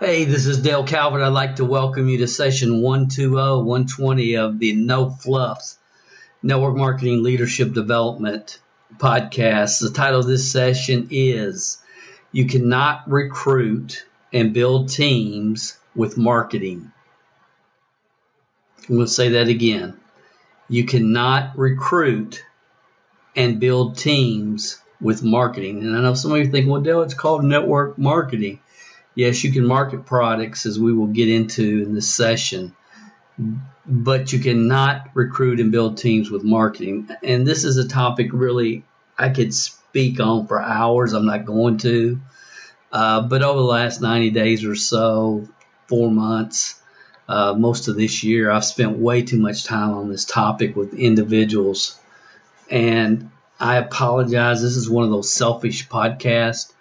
Hey, this is Dale Calvert. I'd like to welcome you to session 120, 120 of the No Fluffs Network Marketing Leadership Development podcast. The title of this session is You Cannot Recruit and Build Teams with Marketing. I'm going to say that again. You cannot recruit and build teams with marketing. And I know some of you think, well, Dale, it's called network marketing. Yes, you can market products, as we will get into in this session, but you cannot recruit and build teams with marketing. And this is a topic really I could speak on for hours. I'm not going to. Uh, but over the last 90 days or so, four months, uh, most of this year, I've spent way too much time on this topic with individuals. And I apologize. This is one of those selfish podcasts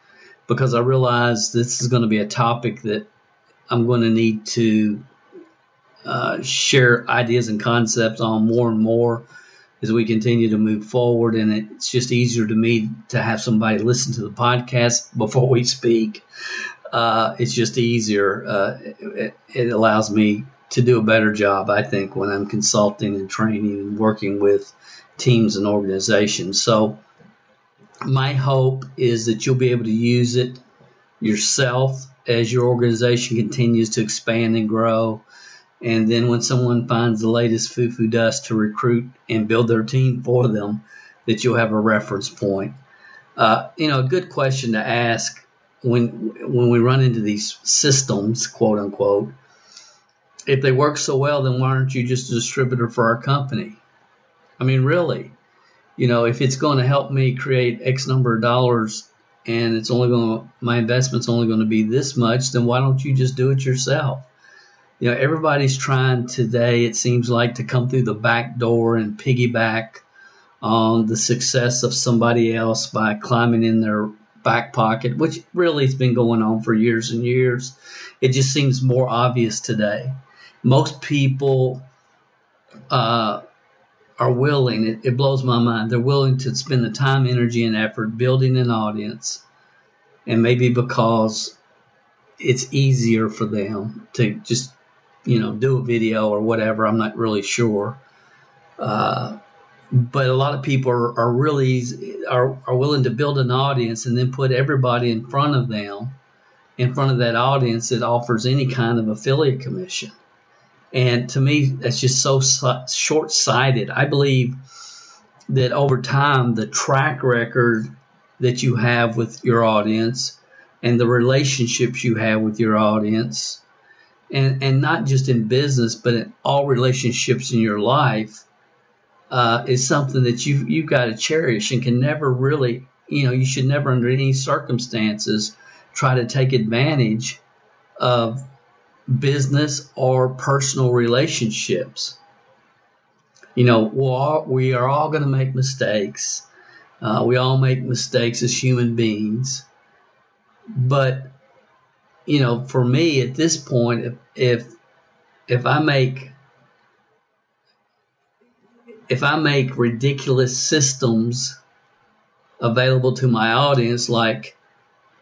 because I realize this is going to be a topic that I'm going to need to uh, share ideas and concepts on more and more as we continue to move forward. And it's just easier to me to have somebody listen to the podcast before we speak. Uh, it's just easier. Uh, it, it, allows me to do a better job, I think, when I'm consulting and training and working with teams and organizations. So, my hope is that you'll be able to use it yourself as your organization continues to expand and grow. And then when someone finds the latest foo-foo dust to recruit and build their team for them, that you'll have a reference point. Uh, you know, a good question to ask when when we run into these systems, quote unquote, if they work so well, then why aren't you just a distributor for our company? I mean, really, you know, if it's going to help me create X number of dollars and it's only going to, my investment's only going to be this much, then why don't you just do it yourself? You know, everybody's trying today, it seems like, to come through the back door and piggyback on the success of somebody else by climbing in their back pocket, which really has been going on for years and years. It just seems more obvious today. Most people uh, are willing, it, it blows my mind, they're willing to spend the time, energy, and effort building an audience, and maybe because it's easier for them to just, you know, do a video or whatever, I'm not really sure. Uh, but a lot of people are, are really are, are willing to build an audience and then put everybody in front of them in front of that audience that offers any kind of affiliate commission and to me, that's just so short sighted. I believe that over time, the track record that you have with your audience and the relationships you have with your audience, and, and not just in business, but in all relationships in your life, uh, is something that you you've got to cherish and can never really, you know, you should never under any circumstances try to take advantage of business or personal relationships. You know, we are all going to make mistakes. Uh, we all make mistakes as human beings. But, you know, for me at this point, if, if, if I make if I make ridiculous systems available to my audience, like,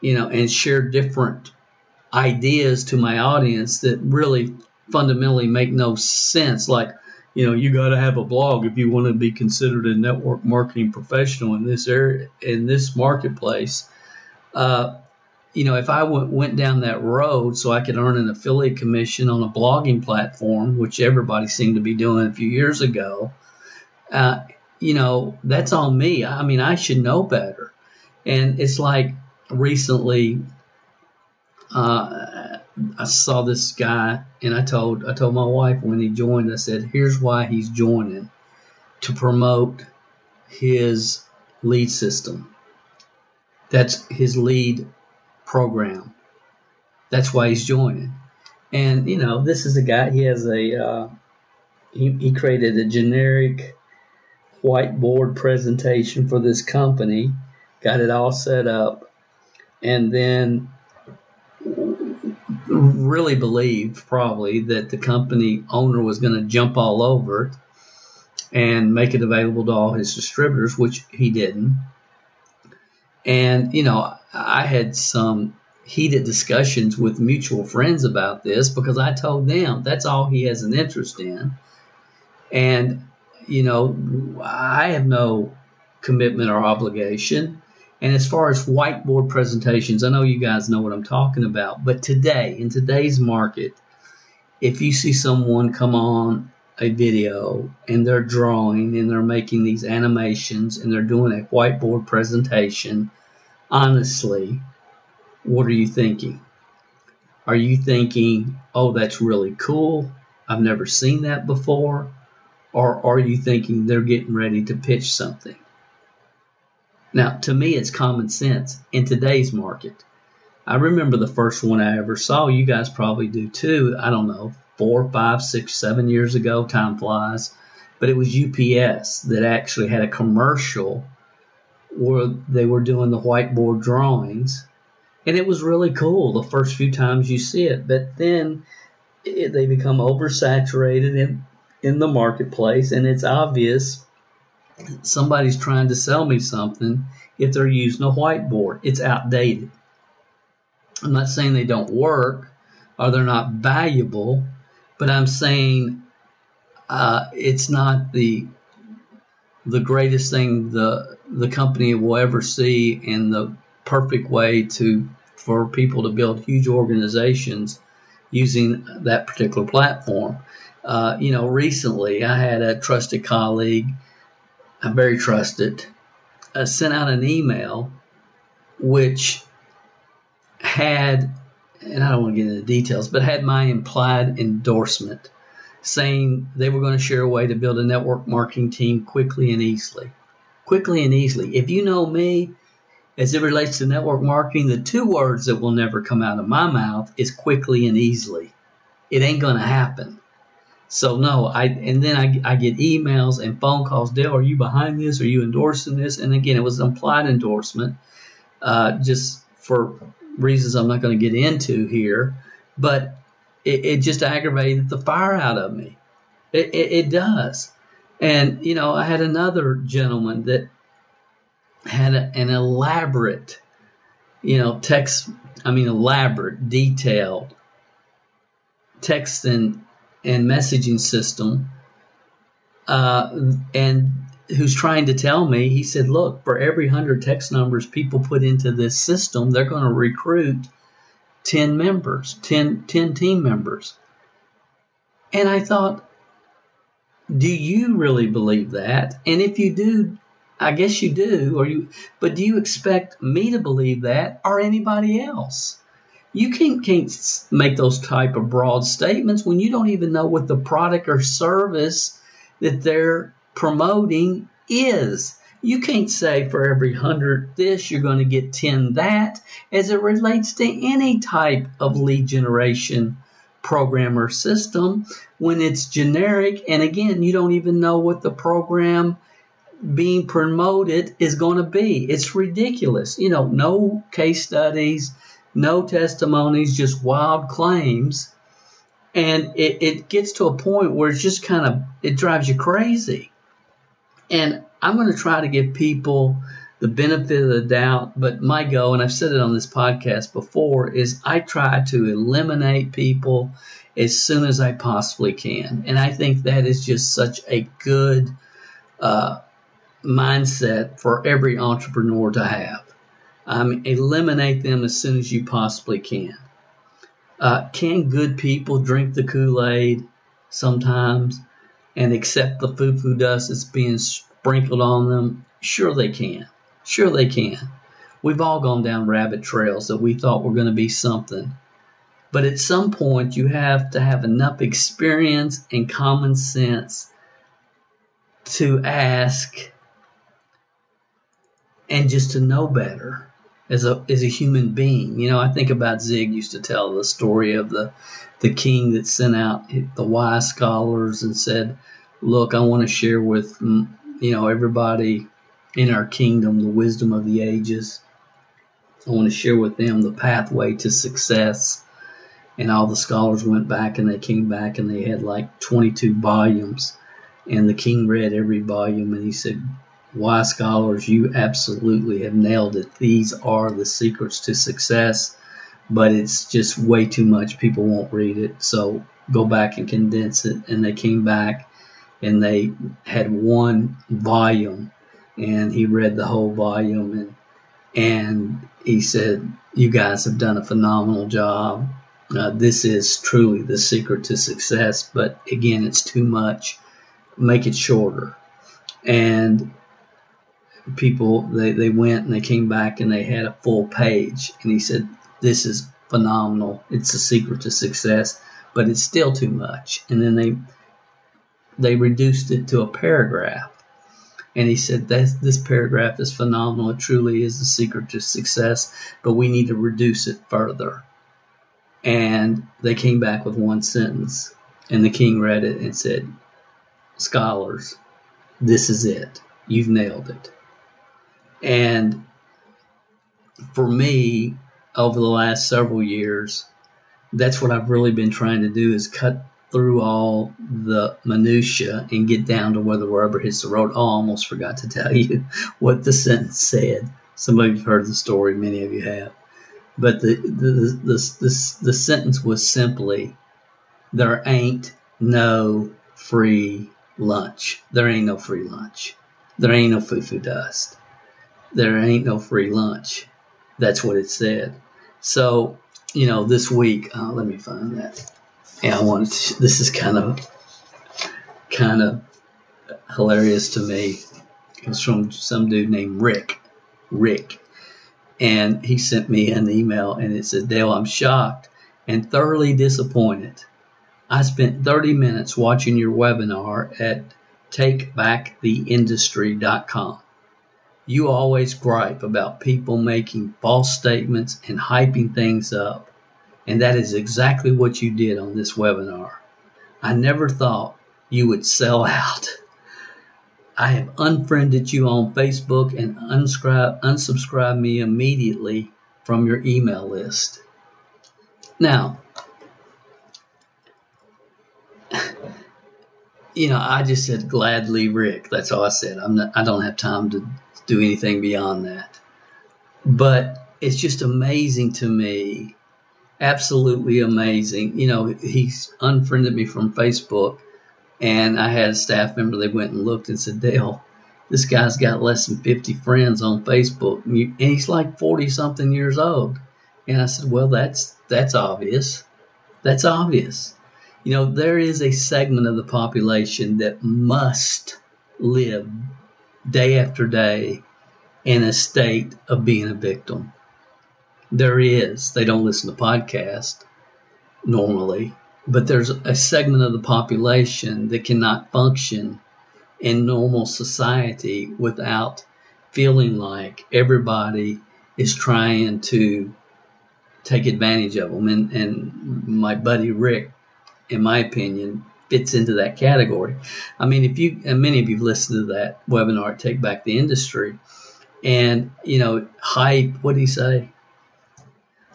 you know, and share different ideas to my audience that really fundamentally make no sense. Like, you know, you got to have a blog if you want to be considered a network marketing professional in this area, in this marketplace. Uh, you know, if I went, went down that road so I could earn an affiliate commission on a blogging platform, which everybody seemed to be doing a few years ago, uh, you know, that's on me. I mean, I should know better. And it's like recently, uh, I saw this guy, and I told I told my wife when he joined. I said, "Here's why he's joining to promote his lead system. That's his lead program. That's why he's joining. And you know, this is a guy. He has a uh, he, he created a generic whiteboard presentation for this company, got it all set up, and then really believed probably that the company owner was going to jump all over it and make it available to all his distributors, which he didn't. And, you know, I had some heated discussions with mutual friends about this because I told them that's all he has an interest in. And, you know, I have no commitment or obligation. And as far as whiteboard presentations, I know you guys know what I'm talking about. But today, in today's market, if you see someone come on a video and they're drawing and they're making these animations and they're doing a whiteboard presentation, honestly, what are you thinking? Are you thinking, oh, that's really cool? I've never seen that before? Or are you thinking they're getting ready to pitch something? Now, to me, it's common sense in today's market. I remember the first one I ever saw. You guys probably do too. I don't know, four, five, six, seven years ago. Time flies. But it was UPS that actually had a commercial where they were doing the whiteboard drawings. And it was really cool the first few times you see it. But then it, they become oversaturated in, in the marketplace, and it's obvious somebody's trying to sell me something if they're using a whiteboard. It's outdated. I'm not saying they don't work or they're not valuable, but I'm saying uh, it's not the the greatest thing the the company will ever see and the perfect way to for people to build huge organizations using that particular platform. Uh, you know, recently I had a trusted colleague, a very trusted, uh, sent out an email which had and I don't want to get into details, but had my implied endorsement saying they were going to share a way to build a network marketing team quickly and easily. Quickly and easily. If you know me, as it relates to network marketing, the two words that will never come out of my mouth is quickly and easily. It ain't going to happen. So no, I and then I, I get emails and phone calls. Dale, are you behind this? Are you endorsing this? And again, it was an implied endorsement, uh, just for reasons I'm not going to get into here, but it, it, just aggravated the fire out of me. It, it, it does. And, you know, I had another gentleman that had a, an elaborate, you know, text, I mean, elaborate, detailed text and, and messaging system. Uh, and who's trying to tell me, he said, look, for every 100 text numbers people put into this system, they're going to recruit 10 members, 10, 10 team members. And I thought, do you really believe that? And if you do, I guess you do, or you, but do you expect me to believe that or anybody else? You can't, can't make those type of broad statements when you don't even know what the product or service that they're promoting is. You can't say for every hundred this, you're going to get 10 that as it relates to any type of lead generation program or system when it's generic. And again, you don't even know what the program being promoted is going to be. It's ridiculous. You know, no case studies, no testimonies, just wild claims. And it, it gets to a point where it's just kind of, it drives you crazy. And I'm going to try to give people the benefit of the doubt, but my goal, and I've said it on this podcast before, is I try to eliminate people as soon as I possibly can. And I think that is just such a good uh, mindset for every entrepreneur to have. Um, eliminate them as soon as you possibly can. Uh, can good people drink the Kool Aid sometimes? and accept the foo foo dust that's being sprinkled on them? Sure, they can. Sure, they can. We've all gone down rabbit trails that we thought were going to be something. But at some point, you have to have enough experience and common sense to ask and just to know better. As a as a human being. You know, I think about Zig used to tell the story of the the king that sent out the wise scholars and said, "Look, I want to share with mm, you know everybody in our kingdom the wisdom of the ages. I want to share with them the pathway to success." And all the scholars went back and they came back and they had like 22 volumes. And the king read every volume and he said, why scholars, you absolutely have nailed it. These are the secrets to success, but it's just way too much. People won't read it. So go back and condense it. And they came back and they had one volume and he read the whole volume and and he said, "You guys have done a phenomenal job. Uh, this is truly the secret to success. But again, it's too much. Make it shorter." And people they, they went and they came back and they had a full page. And he said this is phenomenal. It's the secret to success but it's still too much. And then they they reduced it to a paragraph. And he said that this paragraph is phenomenal. It truly is the secret to success but we need to reduce it further. And they came back with one sentence and the king read it and said scholars this is it. You've nailed it and for me, over the last several years, that's what I've really been trying to do is cut through all the minutia and get down to where the rubber hits the road. Oh, I almost forgot to tell you what the sentence said. Some of you've heard the story, many of you have. But the the the, the, the sentence was simply, "There ain't no free lunch. There ain't no free lunch. There ain't no foo foo dust." There ain't no free lunch. That's what it said. So, you know, this week, uh, let me find that. Yeah, I wanted to, this is kind of kind of hilarious to me. It's from some dude named Rick. Rick. And he sent me an email and it said, Dale, I'm shocked and thoroughly disappointed. I spent 30 minutes watching your webinar at takebacktheindustry.com. You always gripe about people making false statements and hyping things up. And that is exactly what you did on this webinar. I never thought you would sell out. I have unfriended you on Facebook and unsubscribe, unsubscribe me immediately from your email list. Now, you know, I just said gladly, Rick. That's all I said. I'm not, I don't have time to do anything beyond that. But it's just amazing to me, absolutely amazing. You know, he's unfriended me from Facebook, and I had a staff member. They went and looked and said, Dale, this guy's got less than 50 friends on Facebook, and he's like 40 something years old. And I said, well, that's that's obvious. That's obvious. You know, there is a segment of the population that must live day after day in a state of being a victim. There is. They don't listen to podcasts normally, but there's a segment of the population that cannot function in normal society without feeling like everybody is trying to take advantage of them. And, and my buddy Rick, in my opinion, fits into that category. I mean, if you and many of you've listened to that webinar, Take Back the Industry, and you know, hype. What do you say?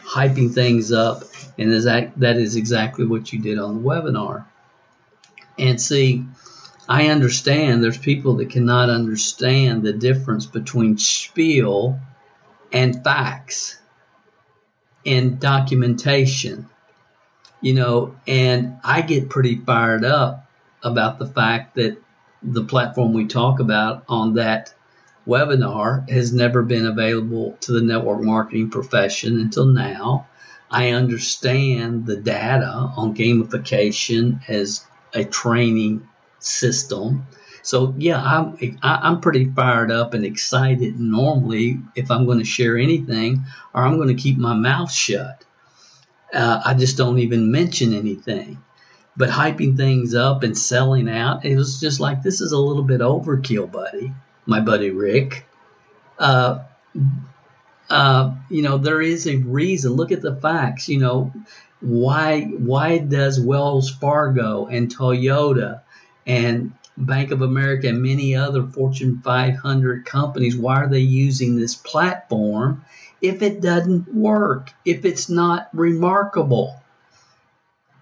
Hyping things up, and is that that is exactly what you did on the webinar. And see, I understand there's people that cannot understand the difference between spiel and facts and documentation you know, and I get pretty fired up about the fact that the platform we talk about on that webinar has never been available to the network marketing profession until now. I understand the data on gamification as a training system. So yeah, I'm I'm pretty fired up and excited normally if I'm going to share anything or I'm going to keep my mouth shut. Uh, I just don't even mention anything. But hyping things up and selling out, it was just like, this is a little bit overkill, buddy. My buddy Rick. Uh, uh, you know, there is a reason. Look at the facts. You know, why why does Wells Fargo and Toyota and Bank of America and many other Fortune 500 companies why are they using this platform if it doesn't work? If it's not remarkable?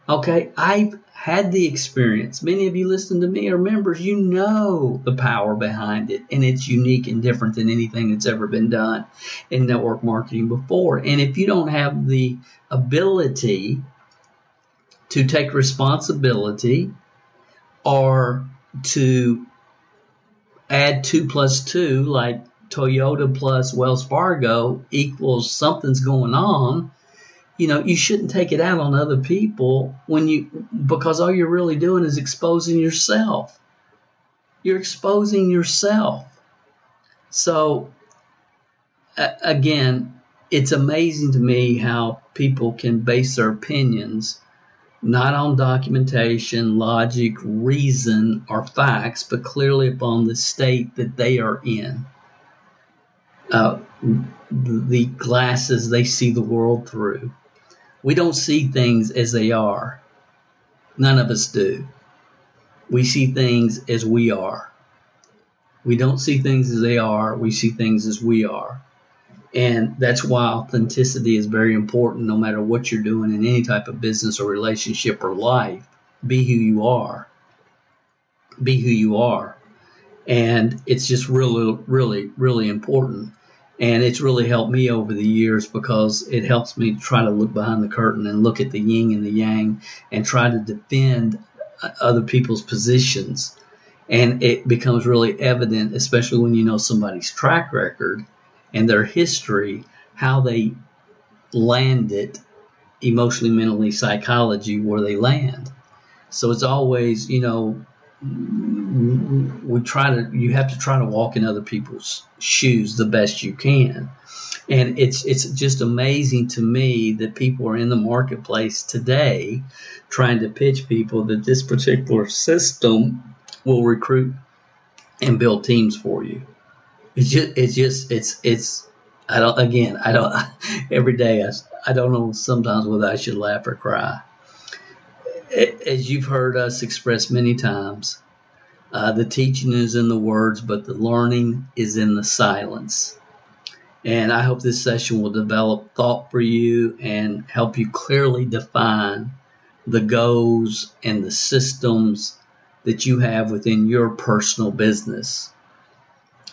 Okay, I've had the experience. Many of you listen to me are members. You know the power behind it, and it's unique and different than anything that's ever been done in network marketing before. And if you don't have the ability to take responsibility or to add two plus two, like Toyota plus Wells Fargo equals something's going on, you know, you shouldn't take it out on other people when you because all you're really doing is exposing yourself. You're exposing yourself. So again, it's amazing to me how people can base their opinions not on documentation, logic, reason, or facts, but clearly upon the state that they are in. Uh, the glasses they see the world through. We don't see things as they are. None of us do. We see things as we are. We don't see things as they are, we see things as we are. And that's why authenticity is very important no matter what you're doing in any type of business or relationship or life. Be who you are. Be who you are. And it's just really, really, really important. And it's really helped me over the years because it helps me to try to look behind the curtain and look at the yin and the yang and try to defend other people's positions. And it becomes really evident, especially when you know somebody's track record and their history, how they land it emotionally, mentally, psychology, where they land. So it's always, you know, we try to you have to try to walk in other people's shoes the best you can. And it's it's just amazing to me that people are in the marketplace today trying to pitch people that this particular system will recruit and build teams for you. It's just it's just it's it's I don't again I don't every day I, I don't know sometimes whether I should laugh or cry. As you've heard us express many times, uh, the teaching is in the words, but the learning is in the silence. And I hope this session will develop thought for you and help you clearly define the goals and the systems that you have within your personal business.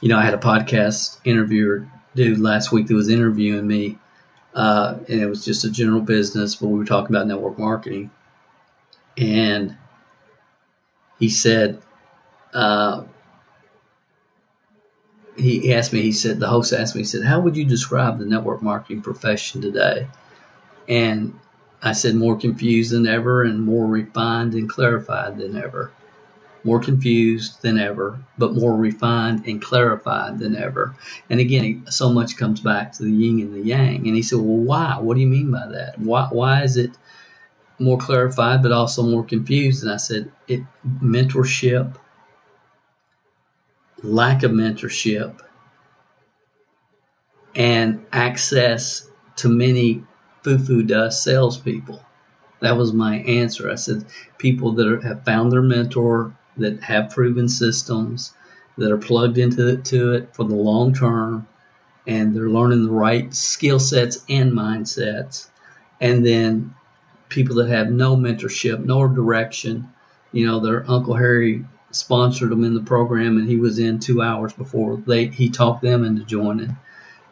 You know, I had a podcast interviewer dude last week that was interviewing me, uh, and it was just a general business, but we were talking about network marketing and he said, uh, he asked me, he said, the host asked me, he said, how would you describe the network marketing profession today? And I said, more confused than ever and more refined and clarified than ever. More confused than ever, but more refined and clarified than ever. And again, so much comes back to the yin and the yang. And he said, well, why? What do you mean by that? Why, why is it more clarified, but also more confused. And I said, it mentorship, lack of mentorship, and access to many foo-foo dust salespeople. That was my answer. I said, people that are, have found their mentor, that have proven systems, that are plugged into it, to it for the long term, and they're learning the right skill sets and mindsets, and then people that have no mentorship, no direction. You know, their Uncle Harry sponsored them in the program, and he was in two hours before they he talked them into joining,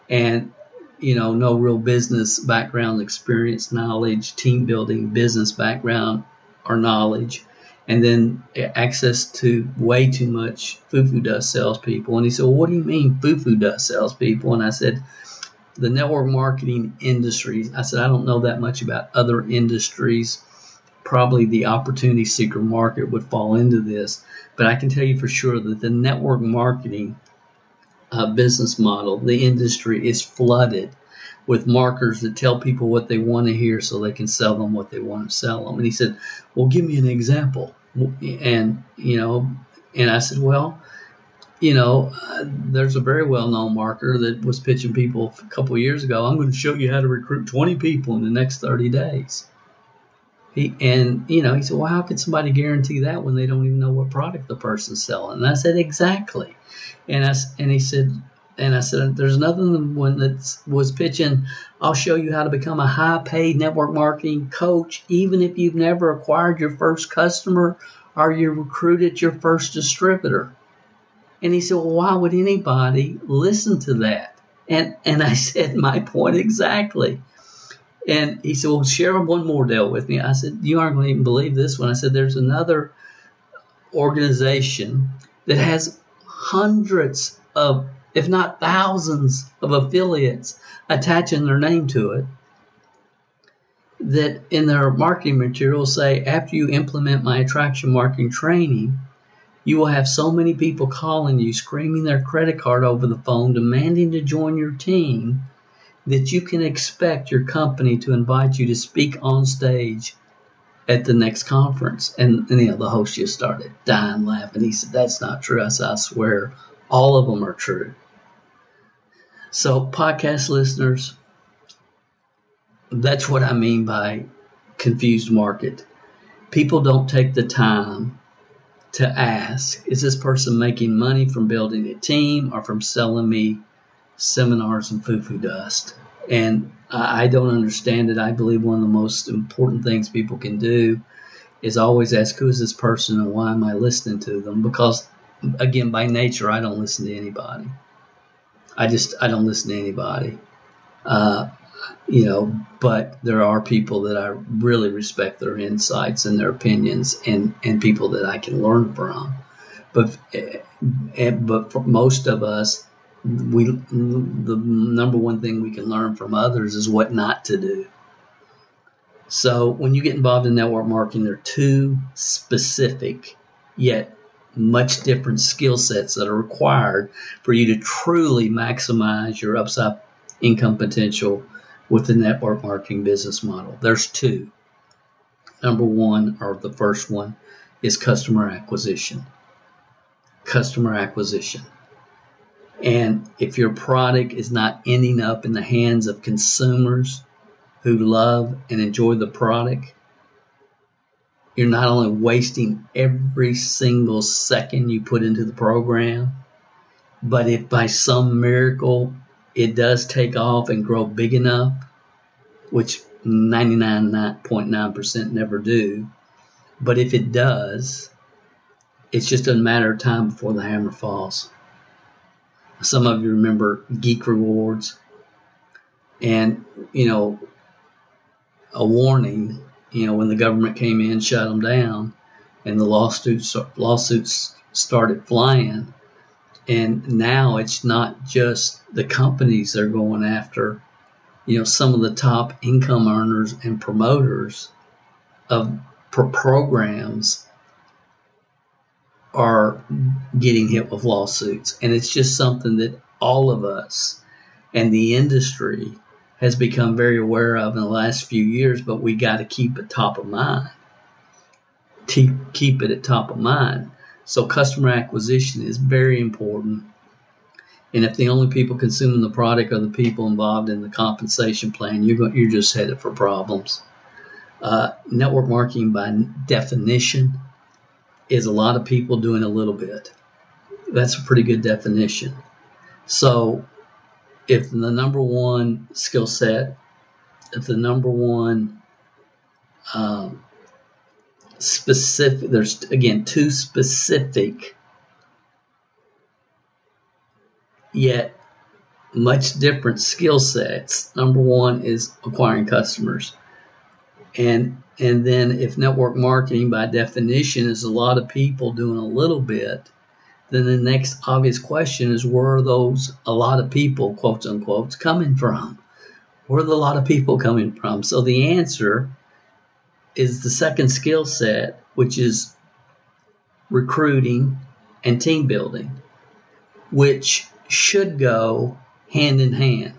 and you know, no real business background, experience, knowledge, team building, business background or knowledge, and then access to way too much foo-foo dust salespeople. And he said, "Well, what do you mean foo-foo dust salespeople?" And I said the network marketing industries. I said, I don't know that much about other industries. Probably the opportunity seeker market would fall into this, but I can tell you for sure that the network marketing uh, business model, the industry is flooded with markers that tell people what they want to hear so they can sell them what they want to sell them. And he said, Well, give me an example. And, you know, and I said, Well, you know, uh, there's a very well known marketer that was pitching people a couple years ago. I'm going to show you how to recruit 20 people in the next 30 days. He, and you know, he said, "Well, how could somebody guarantee that when they don't even know what product the person's selling?" And I said, "Exactly." And I and he said, and I said, "There's nothing one that was pitching. I'll show you how to become a high-paid network marketing coach, even if you've never acquired your first customer or you recruited your first distributor." And he said, "Well, why would anybody listen to that?" And and I said, "My point exactly." And he said, Well, share one more deal with me. I said, You aren't going to even believe this one. I said, There's another organization that has hundreds of, if not thousands, of affiliates attaching their name to it. That in their marketing materials say, After you implement my attraction marketing training, you will have so many people calling you, screaming their credit card over the phone, demanding to join your team that you can expect your company to invite you to speak on stage at the next conference. And, and you know, the host just started dying laughing. He said, That's not true. I said, I swear, all of them are true. So, podcast listeners, that's what I mean by confused market. People don't take the time to ask, is this person making money from building a team or from selling me seminars and foo-foo dust. And I don't understand it. I believe one of the most important things people can do is always ask, who is this person and why am I listening to them? Because, again, by nature, I don't listen to anybody. I just, I don't listen to anybody. Uh, you know, but there are people that I really respect their insights and their opinions and, and people that I can learn from. But, eh, eh, but for most of us, we the number one thing we can learn from others is what not to do. So when you get involved in network marketing, there are two specific yet much different skill sets that are required for you to truly maximize your upside income potential with the network marketing business model. There's two. Number one, or the first one, is customer acquisition. Customer acquisition. And if your product is not ending up in the hands of consumers who love and enjoy the product, you're not only wasting every single second you put into the program, but if by some miracle it does take off and grow big enough, which 99.9% never do, but if it does, it's just a matter of time before the hammer falls. Some of you remember Zeek Rewards. And, you know, a warning, you know, when the government came in, shut them down, and the lawsuits, lawsuits started flying. And now it's not just the companies they're going after, you know, some of the top income earners and promoters of programs are getting hit with lawsuits. And it's just something that all of us and the industry has become very aware of in the last few years, but we got to keep it top of mind. Keep, keep it at top of mind. So customer acquisition is very important. And if the only people consuming the product are the people involved in the compensation plan, you're, you're just headed for problems. Uh, network marketing, by definition, is a lot of people doing a little bit. That's a pretty good definition. So, if the number one skill set, if the number one um, specific, there's again two specific yet much different skill sets. Number one is acquiring customers. And and then if network marketing by definition is a lot of people doing a little bit, then the next obvious question is where are those a lot of people, quotes unquote, coming from? Where are the lot of people coming from? So the answer is the second skill set, which is recruiting and team building, which should go hand in hand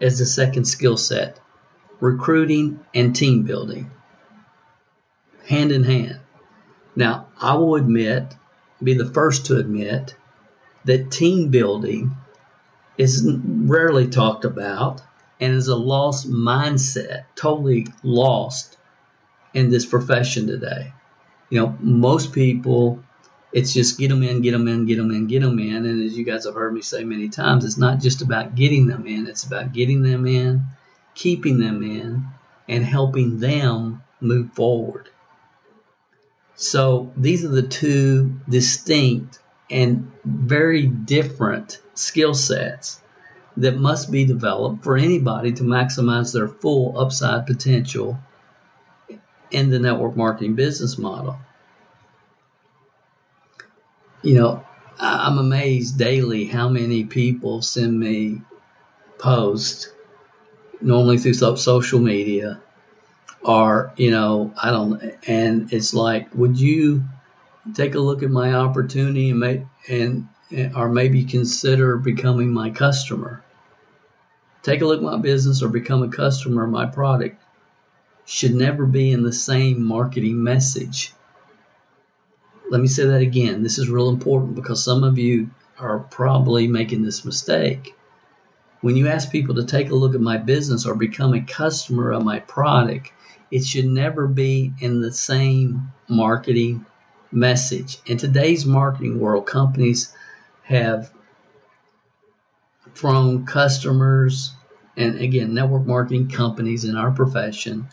as the second skill set recruiting and team building hand in hand. Now, I will admit, be the first to admit, that team building is rarely talked about and is a lost mindset, totally lost in this profession today. You know, most people, it's just get them in, get them in, get them in, get them in. And as you guys have heard me say many times, it's not just about getting them in, it's about getting them in, keeping them in, and helping them move forward. So these are the two distinct and very different skill sets that must be developed for anybody to maximize their full upside potential in the network marketing business model. You know, I'm amazed daily how many people send me posts, normally through social media, or, you know, I don't, and it's like, would you take a look at my opportunity and make, and, or maybe consider becoming my customer? Take a look at my business or become a customer of my product should never be in the same marketing message. Let me say that again. This is real important because some of you are probably making this mistake. When you ask people to take a look at my business or become a customer of my product, it should never be in the same marketing message. In today's marketing world, companies have thrown customers and again, network marketing companies in our profession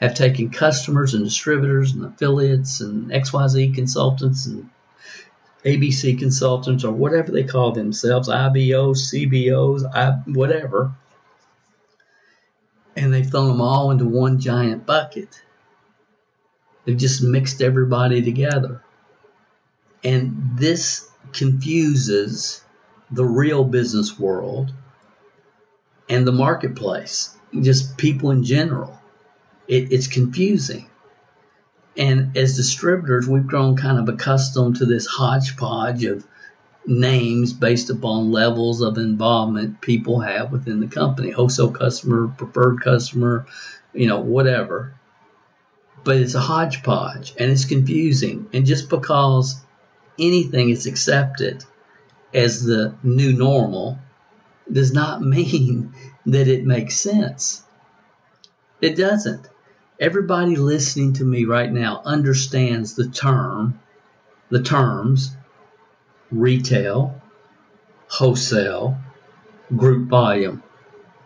have taken customers and distributors and affiliates and XYZ consultants and ABC consultants or whatever they call themselves, IBOs, CBOs, I, whatever, and they've thrown them all into one giant bucket. They've just mixed everybody together. And this confuses the real business world and the marketplace, just people in general it, it's confusing. And as distributors, we've grown kind of accustomed to this hodgepodge of names based upon levels of involvement people have within the company wholesale customer, preferred customer, you know, whatever. But it's a hodgepodge and it's confusing. And just because anything is accepted as the new normal does not mean that it makes sense. It doesn't. Everybody listening to me right now understands the term, the terms retail, wholesale, group volume.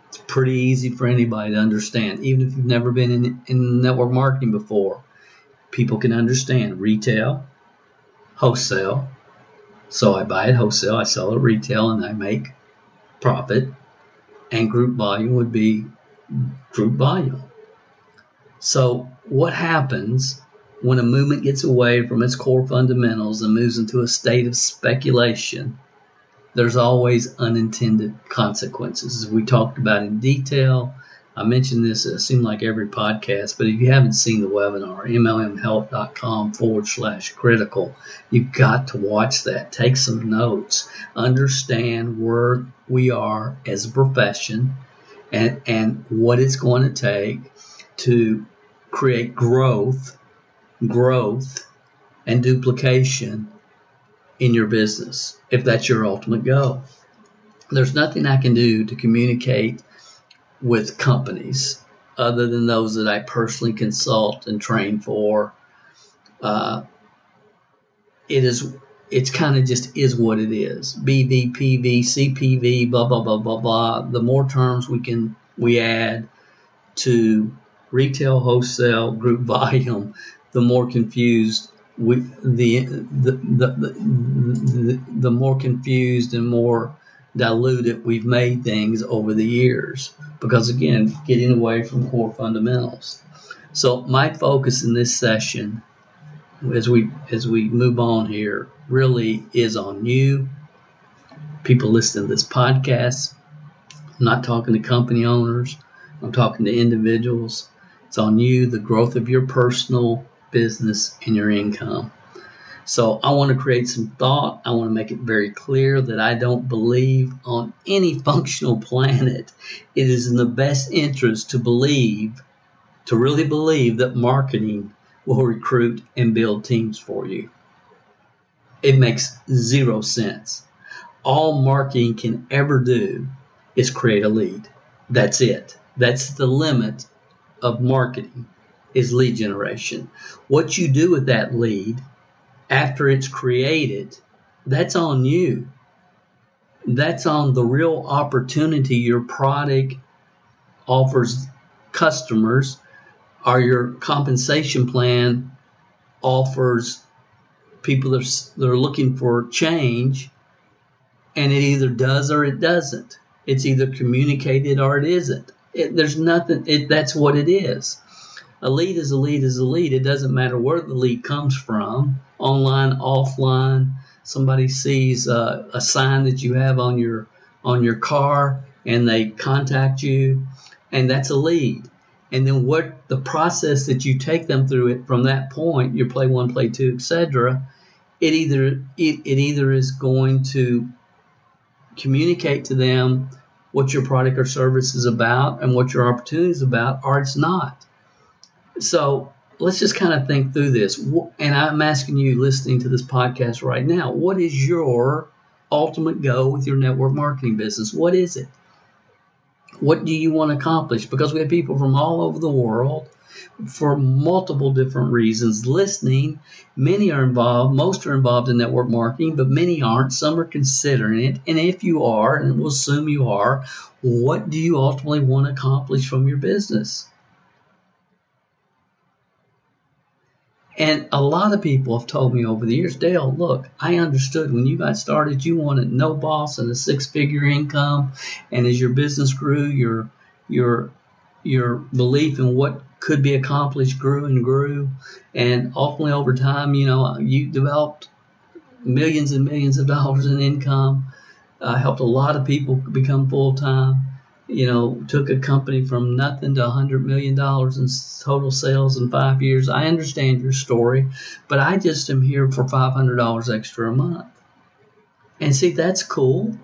It's pretty easy for anybody to understand, even if you've never been in, in network marketing before. People can understand retail, wholesale. So I buy it wholesale, I sell it retail, and I make profit. And group volume would be group volume. So, what happens when a movement gets away from its core fundamentals and moves into a state of speculation? There's always unintended consequences, as we talked about in detail. I mentioned this, it seemed like every podcast, but if you haven't seen the webinar, mlmhelp.com forward slash critical, you've got to watch that. Take some notes. Understand where we are as a profession and, and what it's going to take to create growth, growth, and duplication in your business if that's your ultimate goal. There's nothing I can do to communicate with companies other than those that I personally consult and train for. Uh, it is it's kind of just is what it is. BVPV, CPV, blah blah blah blah blah. The more terms we can we add to retail, wholesale, group volume, the more confused we, the, the, the, the, the more confused and more diluted we've made things over the years. Because again getting away from core fundamentals. So my focus in this session as we as we move on here really is on you. People listening to this podcast. I'm not talking to company owners. I'm talking to individuals. It's on you, the growth of your personal business and your income. So I want to create some thought. I want to make it very clear that I don't believe on any functional planet it is in the best interest to believe, to really believe that marketing will recruit and build teams for you. It makes zero sense. all marketing can ever do is create a lead. That's it. That's the limit of marketing is lead generation. What you do with that lead after it's created, that's on you. That's on the real opportunity your product offers customers or your compensation plan offers people that are, that are looking for change and it either does or it doesn't. It's either communicated or it isn't. It, there's nothing. It, that's what it is. A lead is a lead is a lead. It doesn't matter where the lead comes from, online, offline. Somebody sees uh, a sign that you have on your on your car and they contact you, and that's a lead. And then what the process that you take them through it from that point, your play one, play two, etc. It either it, it either is going to communicate to them what your product or service is about and what your opportunity is about, or it's not. So let's just kind of think through this. And I'm asking you listening to this podcast right now, what is your ultimate goal with your network marketing business? What is it? What do you want to accomplish? Because we have people from all over the world for multiple different reasons listening. Many are involved, most are involved in network marketing, but many aren't. Some are considering it. And if you are, and we'll assume you are, what do you ultimately want to accomplish from your business? And a lot of people have told me over the years, Dale, look, I understood when you got started, you wanted no boss and a six figure income. And as your business grew, your, your, your belief in what could be accomplished grew and grew. And ultimately, over time, you know, you developed millions and millions of dollars in income, uh, helped a lot of people become full time. You know, took a company from nothing to $100 million in total sales in five years. I understand your story, but I just am here for $500 extra a month. And see, that's cool.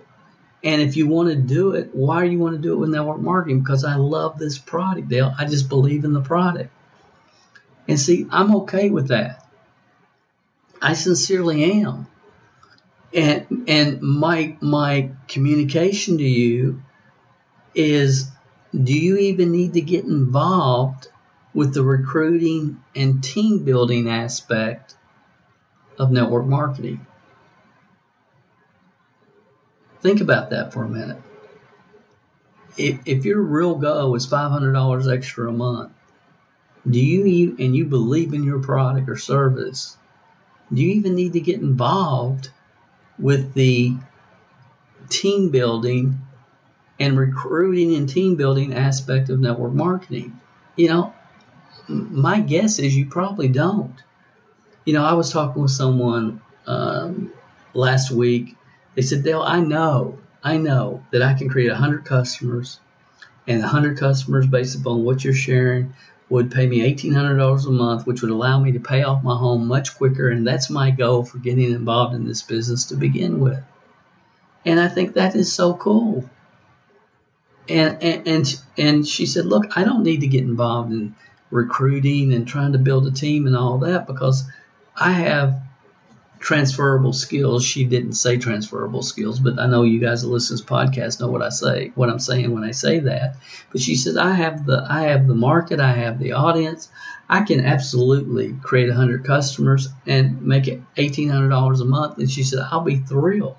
And if you want to do it, why do you want to do it with network marketing? Because I love this product, Dale. I just believe in the product. And see, I'm okay with that. I sincerely am. And and my my communication to you is do you even need to get involved with the recruiting and team building aspect of network marketing? Think about that for a minute. If, if your real goal is $500 extra a month, do you and you believe in your product or service, do you even need to get involved with the team building and recruiting and team building aspect of network marketing? You know, my guess is you probably don't. You know, I was talking with someone um, last week they said, Dale, I know, I know that I can create 100 customers, and 100 customers, based upon what you're sharing, would pay me $1,800 a month, which would allow me to pay off my home much quicker. And that's my goal for getting involved in this business to begin with. And I think that is so cool. And, and, and, and she said, Look, I don't need to get involved in recruiting and trying to build a team and all that because I have transferable skills. She didn't say transferable skills, but I know you guys that listen to this podcast know what I say, what I'm saying when I say that. But she said, I have the, I have the market, I have the audience. I can absolutely create 100 customers and make it $1,800 a month. And she said, I'll be thrilled.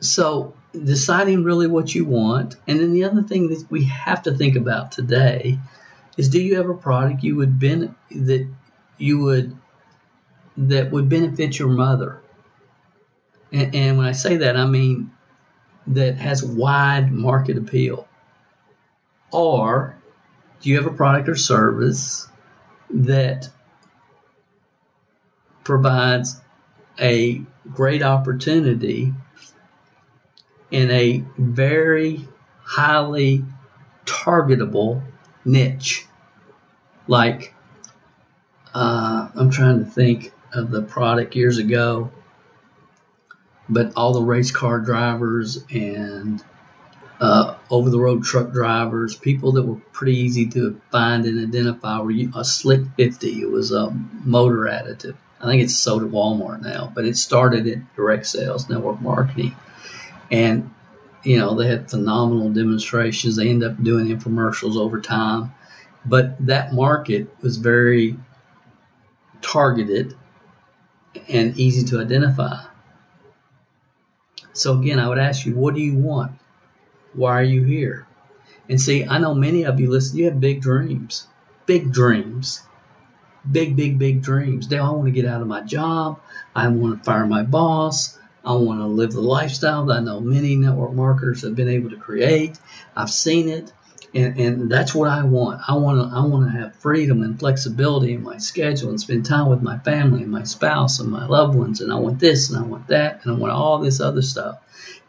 So deciding really what you want. And then the other thing that we have to think about today is do you have a product you would ben- that you would that would benefit your mother. And, and when I say that, I mean that has wide market appeal. Or do you have a product or service that provides a great opportunity in a very highly targetable niche like uh, I'm trying to think of the product years ago, but all the race car drivers and uh, over the road truck drivers, people that were pretty easy to find and identify were a Slick 50. It was a motor additive. I think it's sold at Walmart now, but it started at Direct Sales Network Marketing. And, you know, they had phenomenal demonstrations. They end up doing infomercials over time. But that market was very targeted and easy to identify. So again, I would ask you, what do you want? Why are you here? And see, I know many of you listen, you have big dreams, big dreams, big, big, big dreams. Dale, I want to get out of my job. I want to fire my boss. I want to live the lifestyle that I know many network marketers have been able to create. I've seen it. And, and that's what I want. I want to I want to have freedom and flexibility in my schedule and spend time with my family and my spouse and my loved ones. And I want this and I want that and I want all this other stuff.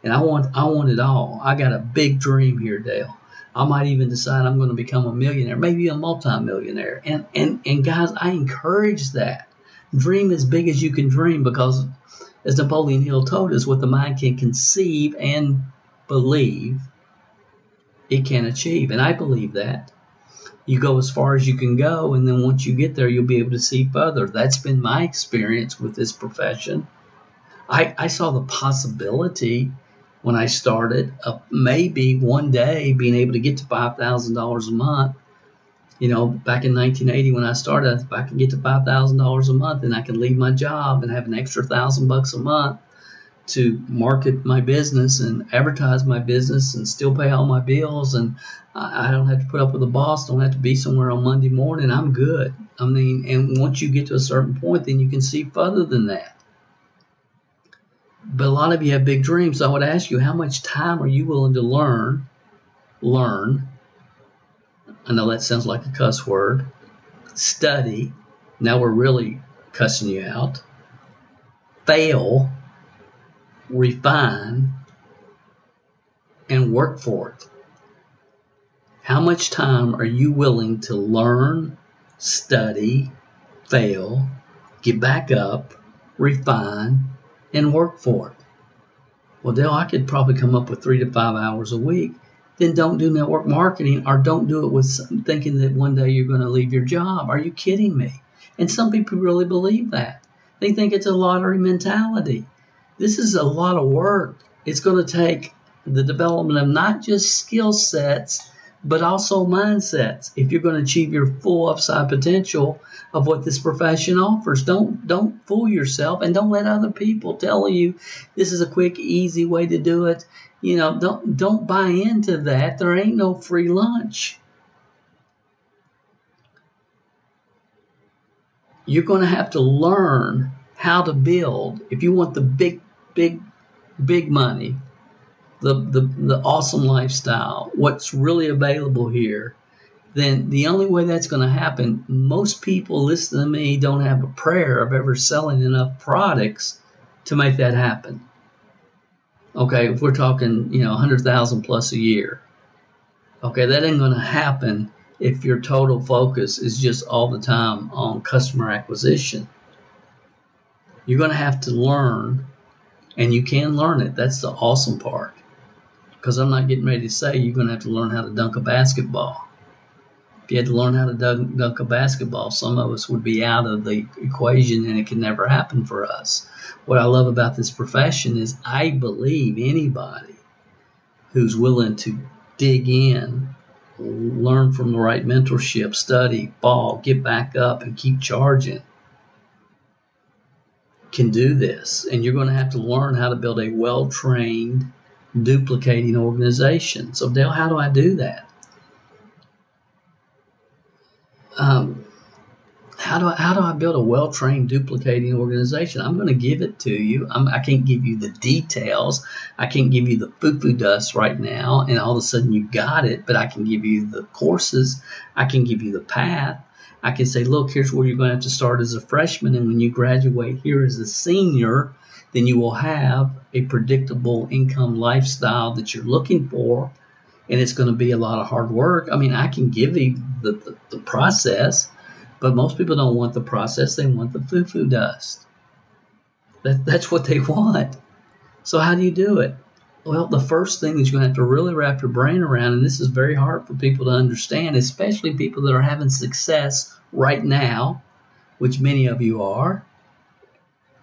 And I want I want it all. I got a big dream here, Dale. I might even decide I'm going to become a millionaire, maybe a multimillionaire. And and and guys, I encourage that. Dream as big as you can dream because as Napoleon Hill told us, what the mind can conceive and believe, it can achieve. And I believe that. You go as far as you can go, and then once you get there, you'll be able to see further. That's been my experience with this profession. I, I saw the possibility when I started of maybe one day being able to get to $5,000 a month. You know, back in 1980 when I started, if I could get to $5,000 a month and I could leave my job and have an extra thousand bucks a month to market my business and advertise my business and still pay all my bills and I don't have to put up with a boss, don't have to be somewhere on Monday morning, I'm good. I mean, and once you get to a certain point, then you can see further than that. But a lot of you have big dreams. So I would ask you, how much time are you willing to learn? Learn. I know that sounds like a cuss word. Study. Now we're really cussing you out. Fail refine, and work for it. How much time are you willing to learn, study, fail, get back up, refine, and work for it? Well, Dale, I could probably come up with three to five hours a week. Then don't do network marketing or don't do it with thinking that one day you're going to leave your job. Are you kidding me? And some people really believe that. They think it's a lottery mentality this is a lot of work. It's going to take the development of not just skill sets, but also mindsets if you're going to achieve your full upside potential of what this profession offers. Don't don't fool yourself and don't let other people tell you this is a quick, easy way to do it. You know, don't don't buy into that. There ain't no free lunch. You're going to have to learn how to build if you want the big big, big money, the, the, the awesome lifestyle, what's really available here, then the only way that's going to happen, most people listen to me don't have a prayer of ever selling enough products to make that happen. Okay, if we're talking, you know, 100,000 plus a year. Okay, that ain't going to happen if your total focus is just all the time on customer acquisition. You're going to have to learn and you can learn it. That's the awesome part. Because I'm not getting ready to say you're going to have to learn how to dunk a basketball. If you had to learn how to dunk, dunk a basketball, some of us would be out of the equation and it can never happen for us. What I love about this profession is I believe anybody who's willing to dig in, learn from the right mentorship, study, fall, get back up, and keep charging can do this. And you're going to have to learn how to build a well trained, duplicating organization. So, Dale, how do I do that? Um, how do I, how do I build a well trained duplicating organization? I'm going to give it to you. I'm, I can not give you the details. I can't give you the foo foo dust right now, and all of a sudden you got it. But I can give you the courses. I can give you the path. I can say, look, here's where you're going to have to start as a freshman, and when you graduate here as a senior, then you will have a predictable income lifestyle that you're looking for, and it's going to be a lot of hard work. I mean, I can give you the, the, the process, but most people don't want the process, they want the foo foo dust. That, that's what they want. So, how do you do it? Well, the first thing is you're going to have to really wrap your brain around, and this is very hard for people to understand, especially people that are having success right now, which many of you are.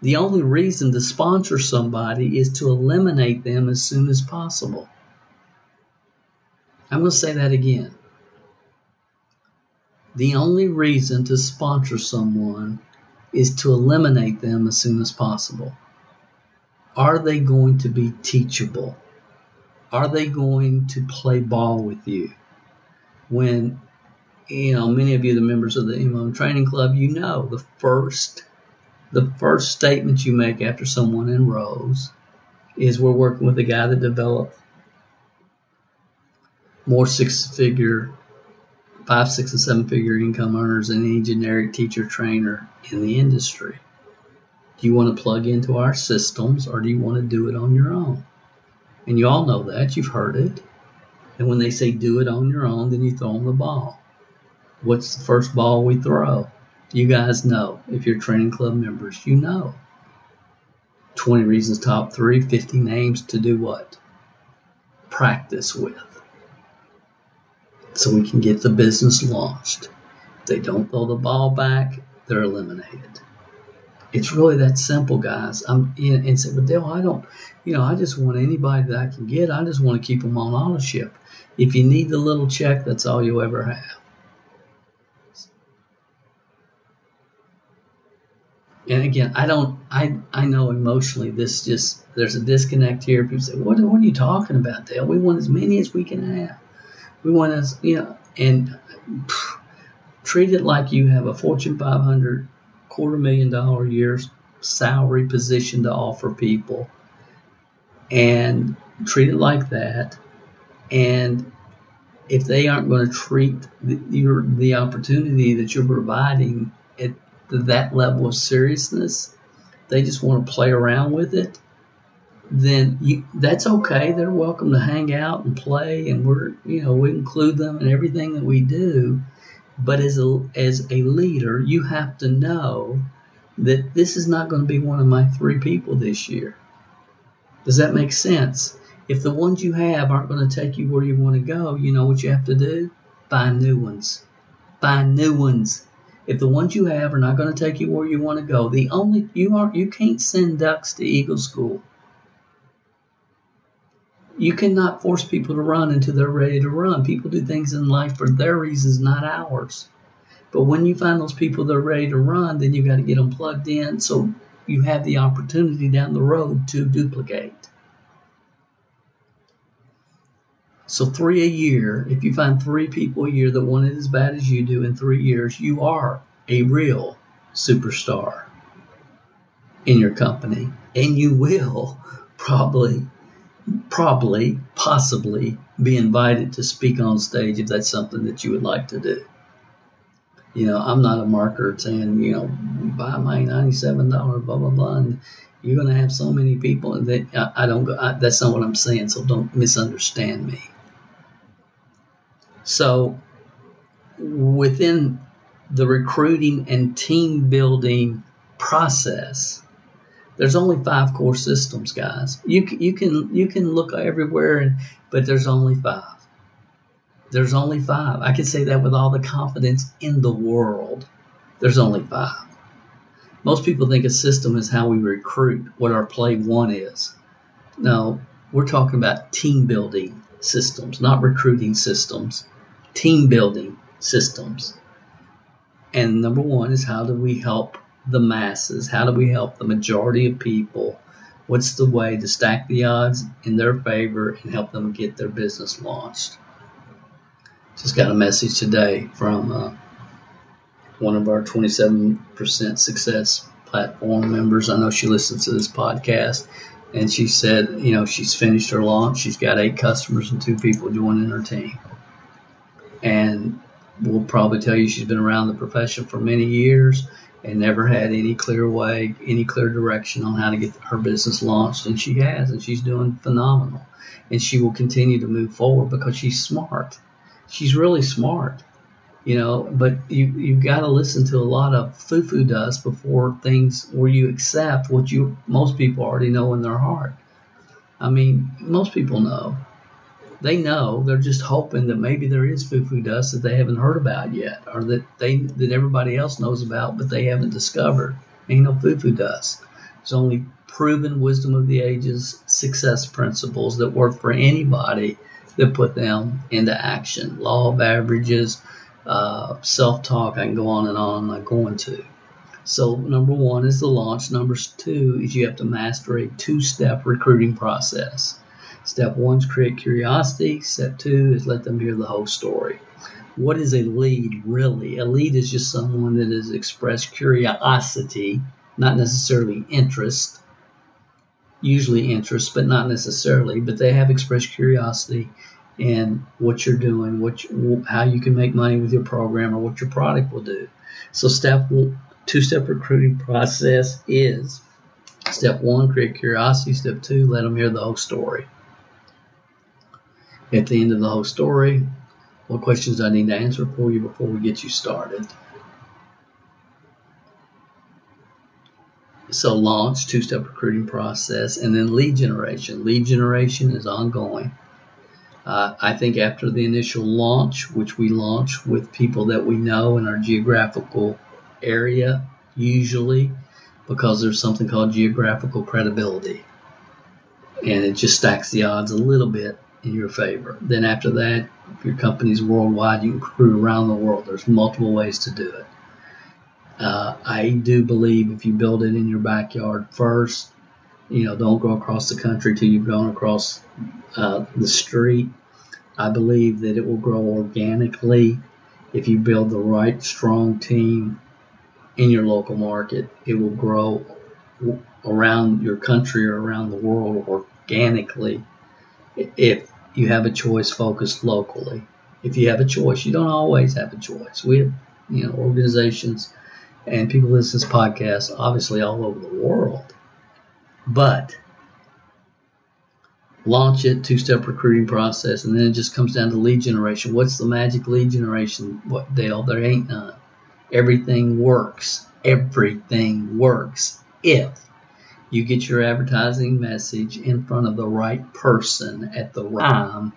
The only reason to sponsor somebody is to eliminate them as soon as possible. I'm going to say that again. The only reason to sponsor someone is to eliminate them as soon as possible. Are they going to be teachable? Are they going to play ball with you? When, you know, many of you, the members of the MLM Training Club, you know the first, the first statement you make after someone enrolls is we're working with a guy that developed more six-figure, five, six, and seven-figure income earners than any generic teacher trainer in the industry. Do you want to plug into our systems or do you want to do it on your own? And you all know that. You've heard it. And when they say do it on your own, then you throw them the ball. What's the first ball we throw? You guys know. If you're training club members, you know. 20 reasons top three, 50 names to do what? Practice with. So we can get the business launched. If they don't throw the ball back, they're eliminated. It's really that simple, guys. I'm in and say, but Dale, I don't, you know, I just want anybody that I can get. I just want to keep them on auto ship. If you need the little check, that's all you'll ever have. And again, I don't, I, I know emotionally this just, there's a disconnect here. People say, what, what are you talking about, Dale? We want as many as we can have. We want to, you know, and phew, treat it like you have a Fortune 500 quarter million dollar a year salary position to offer people and treat it like that. And if they aren't going to treat the, your, the opportunity that you're providing at that level of seriousness, they just want to play around with it, then you, that's okay. They're welcome to hang out and play, and we're you know we include them in everything that we do. But as a as a leader, you have to know that this is not going to be one of my three people this year. Does that make sense? If the ones you have aren't going to take you where you want to go, you know what you have to do? Find new ones. Find new ones. If the ones you have are not going to take you where you want to go, the only you aren't you can't send ducks to Eagle School. You cannot force people to run until they're ready to run. People do things in life for their reasons, not ours. But when you find those people that are ready to run, then you've got to get them plugged in so you have the opportunity down the road to duplicate. So three a year, if you find three people a year that want it as bad as you do in three years, you are a real superstar in your company. And you will probably, probably, possibly be invited to speak on stage if that's something that you would like to do. You know, I'm not a marketer saying, you know, buy my $97, blah, blah, blah. And you're going to have so many people and that I, I don't go, I, that's not what I'm saying. So don't misunderstand me. So within the recruiting and team building process, there's only five core systems, guys. You can, you can you can look everywhere, and but there's only five. There's only five. I can say that with all the confidence in the world. There's only five. Most people think a system is how we recruit, what our play one is. No, we're talking about team building systems, not recruiting systems team building systems. And number one is how do we help the masses? How do we help the majority of people? What's the way to stack the odds in their favor and help them get their business launched? Just got a message today from uh, one of our 27% success platform members. I know she listens to this podcast. And she said, you know, she's finished her launch. She's got eight customers and two people joining her team and we'll probably tell you she's been around the profession for many years and never had any clear way, any clear direction on how to get her business launched. And she has, and she's doing phenomenal. And she will continue to move forward because she's smart. She's really smart, you know. But you you've got to listen to a lot of foo-foo dust before things where you accept what you most people already know in their heart. I mean, most people know they know they're just hoping that maybe there is foo-foo dust that they haven't heard about yet, or that they that everybody else knows about but they haven't discovered. Ain't no foo-foo dust. There's only proven wisdom of the ages success principles that work for anybody that put them into action. Law of averages, uh, self talk, I can go on and on, I'm not going to. So, number one is the launch. Number two is you have to master a two step recruiting process. Step one is create curiosity. Step two is let them hear the whole story. What is a lead really? A lead is just someone that has expressed curiosity, not necessarily interest, usually interest, but not necessarily, but they have expressed curiosity in what you're doing, what you, how you can make money with your program or what your product will do. So step two-step recruiting process is step one, create curiosity. Step two, let them hear the whole story. At the end of the whole story, what questions I need to answer for you before we get you started? So launch, two-step recruiting process, and then lead generation. Lead generation is ongoing. Uh, I think after the initial launch, which we launch with people that we know in our geographical area, usually, because there's something called geographical credibility. And it just stacks the odds a little bit in your favor. Then after that, if your company's worldwide, you can recruit around the world. There's multiple ways to do it. Uh, I do believe if you build it in your backyard first, you know, don't go across the country till you've gone across uh, the street. I believe that it will grow organically if you build the right strong team in your local market. It will grow around your country or around the world organically if you have a choice focused locally. If you have a choice, you don't always have a choice. We have, you know, organizations and people listen to this podcast obviously all over the world. But launch it, two step recruiting process, and then it just comes down to lead generation. What's the magic lead generation? What Dale? There ain't none. Everything works. Everything works if you get your advertising message in front of the right person at the right ah. time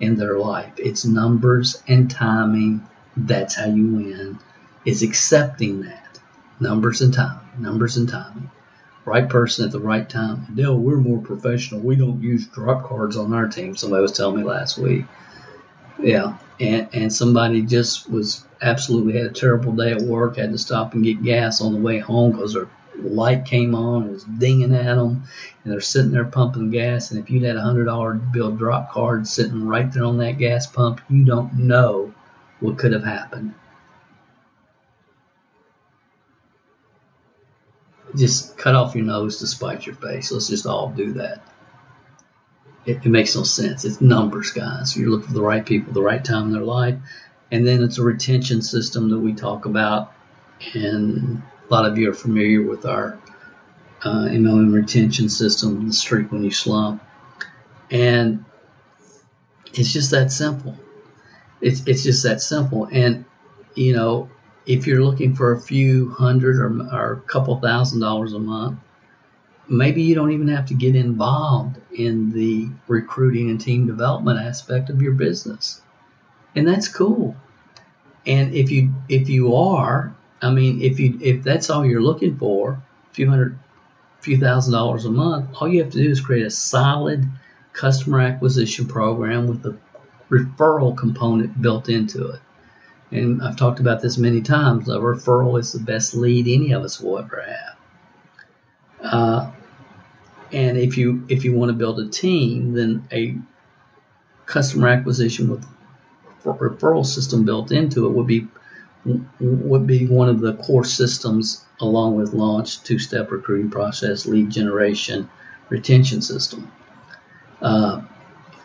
in their life. It's numbers and timing. That's how you win. Is accepting that. Numbers and timing. Numbers and timing. Right person at the right time. Dale, we're more professional. We don't use drop cards on our team. Somebody was telling me last week. Yeah. And, and somebody just was absolutely had a terrible day at work, had to stop and get gas on the way home because their light came on, it was dinging at them, and they're sitting there pumping gas. And if you had a hundred dollar bill drop card sitting right there on that gas pump, you don't know what could have happened. Just cut off your nose to spite your face. Let's just all do that. It, it makes no sense. It's numbers, guys. You're looking for the right people, the right time in their life, and then it's a retention system that we talk about and a lot of you are familiar with our uh, MLM retention system, the streak when you slump. And it's just that simple. It's, it's just that simple. And, you know, if you're looking for a few hundred or, or a couple thousand dollars a month, maybe you don't even have to get involved in the recruiting and team development aspect of your business. And that's cool. And if you if you are, I mean, if you if that's all you're looking for, a few hundred, few thousand dollars a month, all you have to do is create a solid customer acquisition program with a referral component built into it. And I've talked about this many times. A referral is the best lead any of us will ever have. Uh, and if you if you want to build a team, then a customer acquisition with referral system built into it would be would be one of the core systems along with launch, two-step recruiting process, lead generation, retention system. Uh,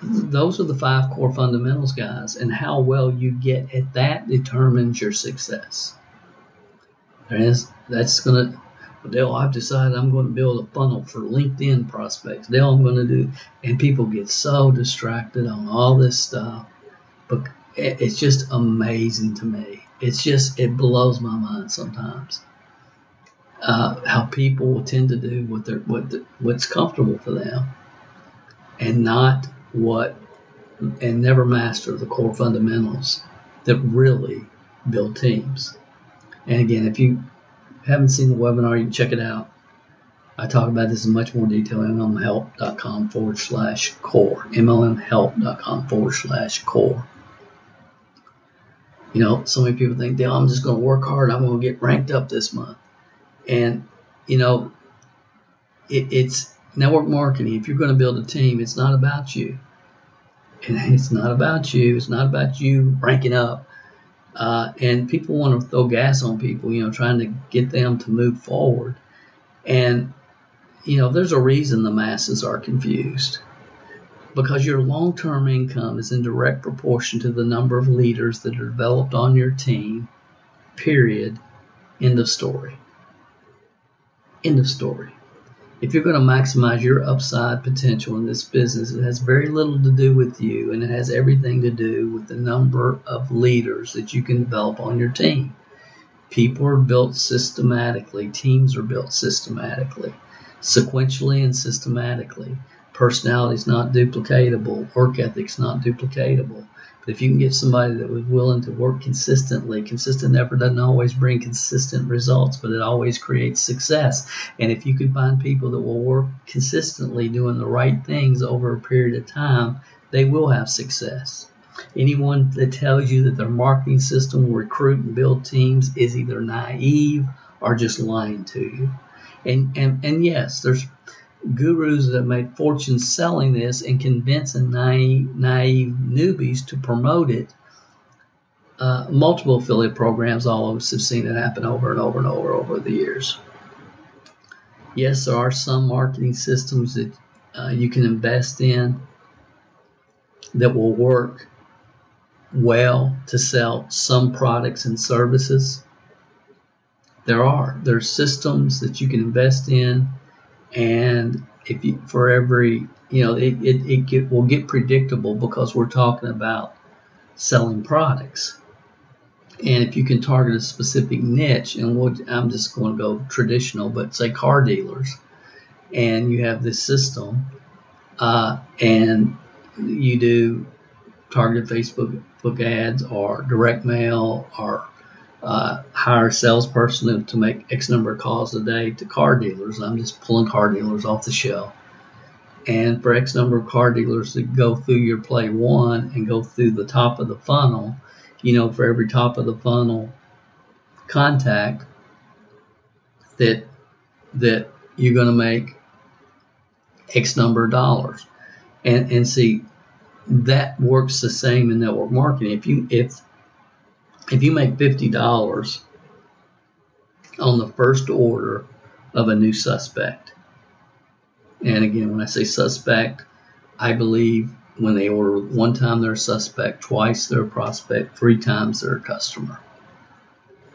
those are the five core fundamentals, guys, and how well you get at that determines your success. Is, that's going to, well, Dale, I've decided I'm going to build a funnel for LinkedIn prospects. Dale, I'm going to do, and people get so distracted on all this stuff, but it's just amazing to me it's just it blows my mind sometimes uh, how people tend to do what they're what the, what's comfortable for them and not what and never master the core fundamentals that really build teams. And again, if you haven't seen the webinar, you can check it out. I talk about this in much more detail at mlmhelp.com forward slash core. mlmhelp.com forward slash core. You know, so many people think, Dale, I'm just going to work hard. I'm going to get ranked up this month. And, you know, it, it's network marketing. If you're going to build a team, it's not about you. And it's not about you. It's not about you ranking up. Uh, and people want to throw gas on people, you know, trying to get them to move forward. And, you know, there's a reason the masses are confused because your long term income is in direct proportion to the number of leaders that are developed on your team, period. End of story. End of story. If you're going to maximize your upside potential in this business, it has very little to do with you and it has everything to do with the number of leaders that you can develop on your team. People are built systematically, teams are built systematically, sequentially and systematically. Personality is not duplicatable, work ethic's not duplicatable. But if you can get somebody that was willing to work consistently, consistent effort doesn't always bring consistent results, but it always creates success. And if you can find people that will work consistently doing the right things over a period of time, they will have success. Anyone that tells you that their marketing system will recruit and build teams is either naive or just lying to you. And and, and yes, there's gurus that made fortunes selling this and convincing naive, naive newbies to promote it. Uh, multiple affiliate programs, all of us have seen it happen over and over and over over the years. Yes, there are some marketing systems that uh, you can invest in that will work well to sell some products and services. There are. There's systems that you can invest in and if you for every you know it, it, it get, will get predictable because we're talking about selling products. And if you can target a specific niche and we'll, i'm just going to go traditional but say car dealers and you have this system uh, and you do targeted facebook book ads or direct mail or uh, hire a salesperson to make X number of calls a day to car dealers. I'm just pulling car dealers off the shelf. And for X number of car dealers to go through your play one and go through the top of the funnel, you know, for every top of the funnel contact that that you're going to make X number of dollars. And and see that works the same in network marketing. If you if if you make $50 on the first order of a new suspect, and again, when I say suspect, I believe when they order one time they're a suspect, twice they're a prospect, three times they're a customer.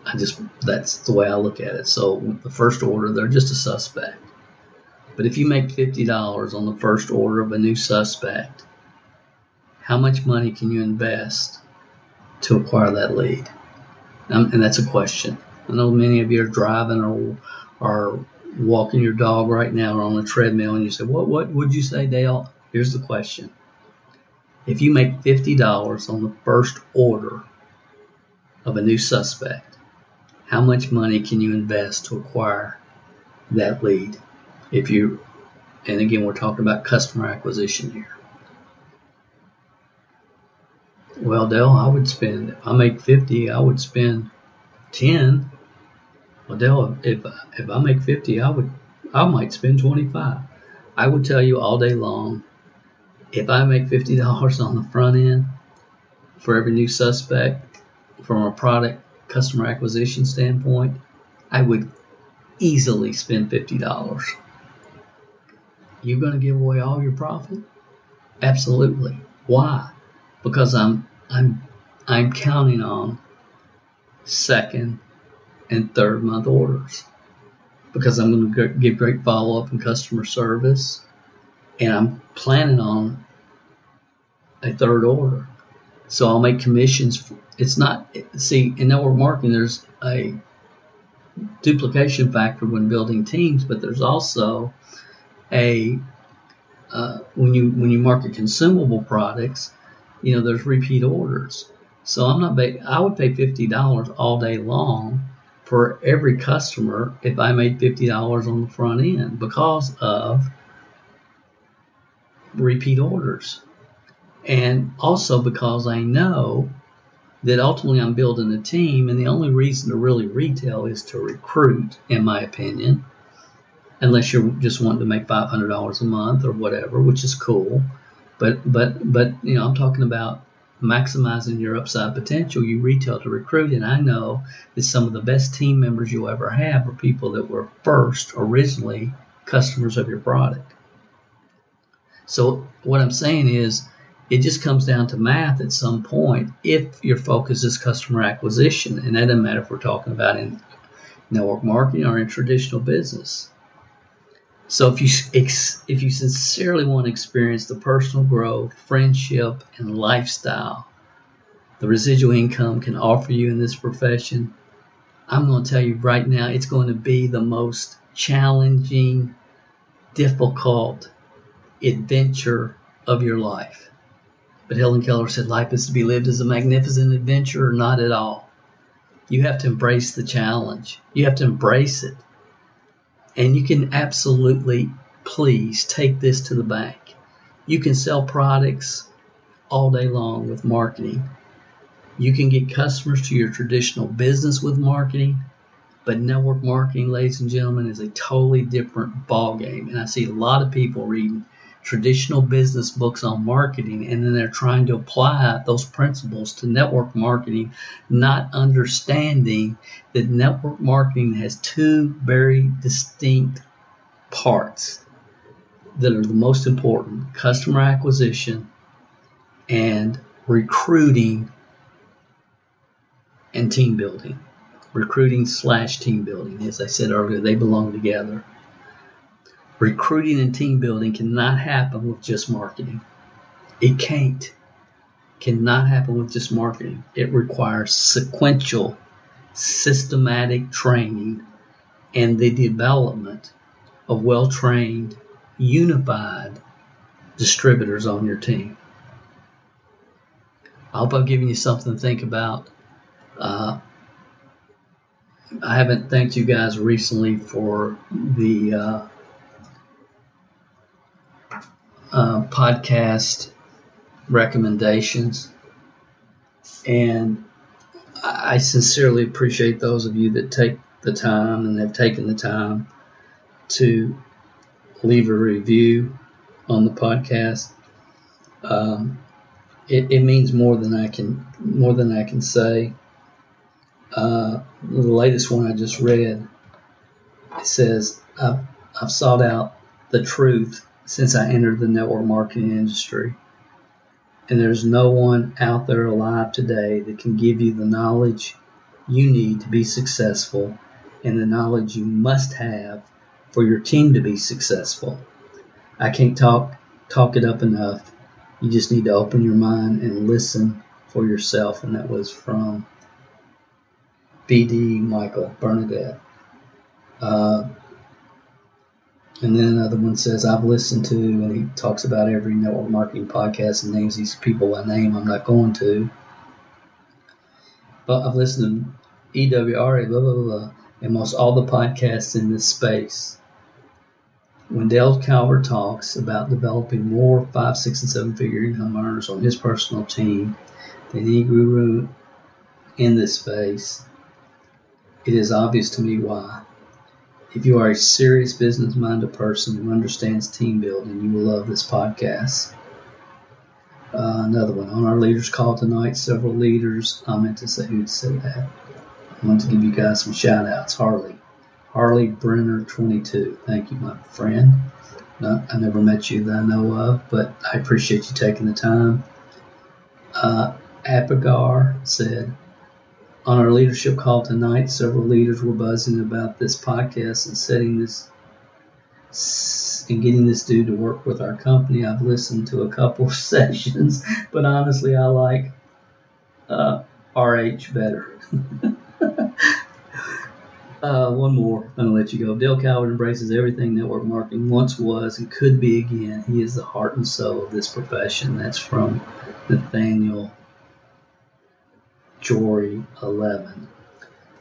I just that's the way I look at it. So the first order they're just a suspect. But if you make $50 on the first order of a new suspect, how much money can you invest to acquire that lead? Um, and that's a question. I know many of you are driving or are walking your dog right now or on a treadmill, and you say, "What? What would you say, Dale?" Here's the question: If you make fifty dollars on the first order of a new suspect, how much money can you invest to acquire that lead? If you, and again, we're talking about customer acquisition here. Well, Dale, I would spend, if I make 50, I would spend 10. Well, Dale, if, if I make 50, I would, I might spend 25. I would tell you all day long, if I make $50 on the front end for every new suspect from a product customer acquisition standpoint, I would easily spend $50. You're going to give away all your profit? Absolutely. Why? Because I'm I'm I'm counting on second and third month orders because I'm going to give great follow up and customer service, and I'm planning on a third order. So I'll make commissions. It's not see in network marketing. There's a duplication factor when building teams, but there's also a uh, when you when you market consumable products you know, there's repeat orders. So I'm not, I would pay $50 all day long for every customer if I made $50 on the front end because of repeat orders. And also because I know that ultimately I'm building a team, and the only reason to really retail is to recruit, in my opinion, unless you're just wanting to make $500 a month or whatever, which is cool. But but but you know, I'm talking about maximizing your upside potential. You retail to recruit, and I know that some of the best team members you'll ever have are people that were first originally customers of your product. So what I'm saying is it just comes down to math at some point if your focus is customer acquisition. And that doesn't matter if we're talking about in network marketing or in traditional business. So if you if you sincerely want to experience the personal growth, friendship, and lifestyle the residual income can offer you in this profession, I'm going to tell you right now, it's going to be the most challenging, difficult adventure of your life. But Helen Keller said life is to be lived as a magnificent adventure, or not at all. You have to embrace the challenge. You have to embrace it. And you can absolutely, please, take this to the bank. You can sell products all day long with marketing. You can get customers to your traditional business with marketing, but network marketing, ladies and gentlemen, is a totally different ballgame. And I see a lot of people reading traditional business books on marketing and then they're trying to apply those principles to network marketing, not understanding that network marketing has two very distinct parts that are the most important customer acquisition and recruiting and team building. Recruiting slash team building. As I said earlier, they belong together. Recruiting and team building cannot happen with just marketing. It can't. Cannot happen with just marketing. It requires sequential, systematic training and the development of well trained, unified distributors on your team. I hope I've given you something to think about. Uh, I haven't thanked you guys recently for the uh, uh, podcast recommendations. And I sincerely appreciate those of you that take the time and have taken the time to leave a review on the podcast. Um, it, it, means more than I can more than I can say. Uh, the latest one I just read it says I've, I've sought out the truth since I entered the network marketing industry. And there's no one out there alive today that can give you the knowledge you need to be successful and the knowledge you must have for your team to be successful. I can't talk talk it up enough. You just need to open your mind and listen for yourself. And that was from BD Michael Bernadette. Uh, and then another one says, I've listened to, and he talks about every network marketing podcast and names these people by name. I'm not going to. But I've listened to EWRA, blah, blah, blah, and most all the podcasts in this space. When Dale Calvert talks about developing more five, six, and seven figure income earners on his personal team than any guru in this space, it is obvious to me why. If you are a serious business minded person who understands team building, you will love this podcast. Uh, another one. On our leaders call tonight, several leaders, I meant to say who said that. I want to give you guys some shout outs. Harley. Harley Brenner 22. Thank you, my friend. I never met you that I know of, but I appreciate you taking the time. Uh, Apigar said, on our leadership call tonight, several leaders were buzzing about this podcast and setting this and getting this dude to work with our company. I've listened to a couple of sessions, but honestly, I like uh, RH better. uh, one more, I'm gonna let you go. Dale Calvert embraces everything network marketing once was and could be again. He is the heart and soul of this profession. That's from Nathaniel Jory 11.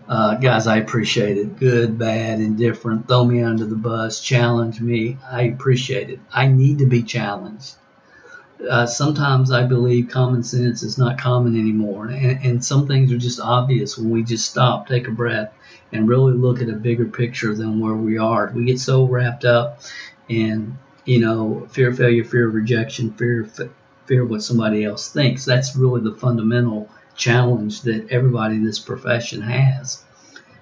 Uh, guys, I appreciate it. Good, bad, indifferent. Throw me under the bus. Challenge me. I appreciate it. I need to be challenged. Uh, sometimes I believe common sense is not common anymore, and, and some things are just obvious when we just stop, take a breath, and really look at a bigger picture than where we are. We get so wrapped up in, you know, fear of failure, fear of rejection, fear of, fear of what somebody else thinks. That's really the fundamental challenge that everybody in this profession has.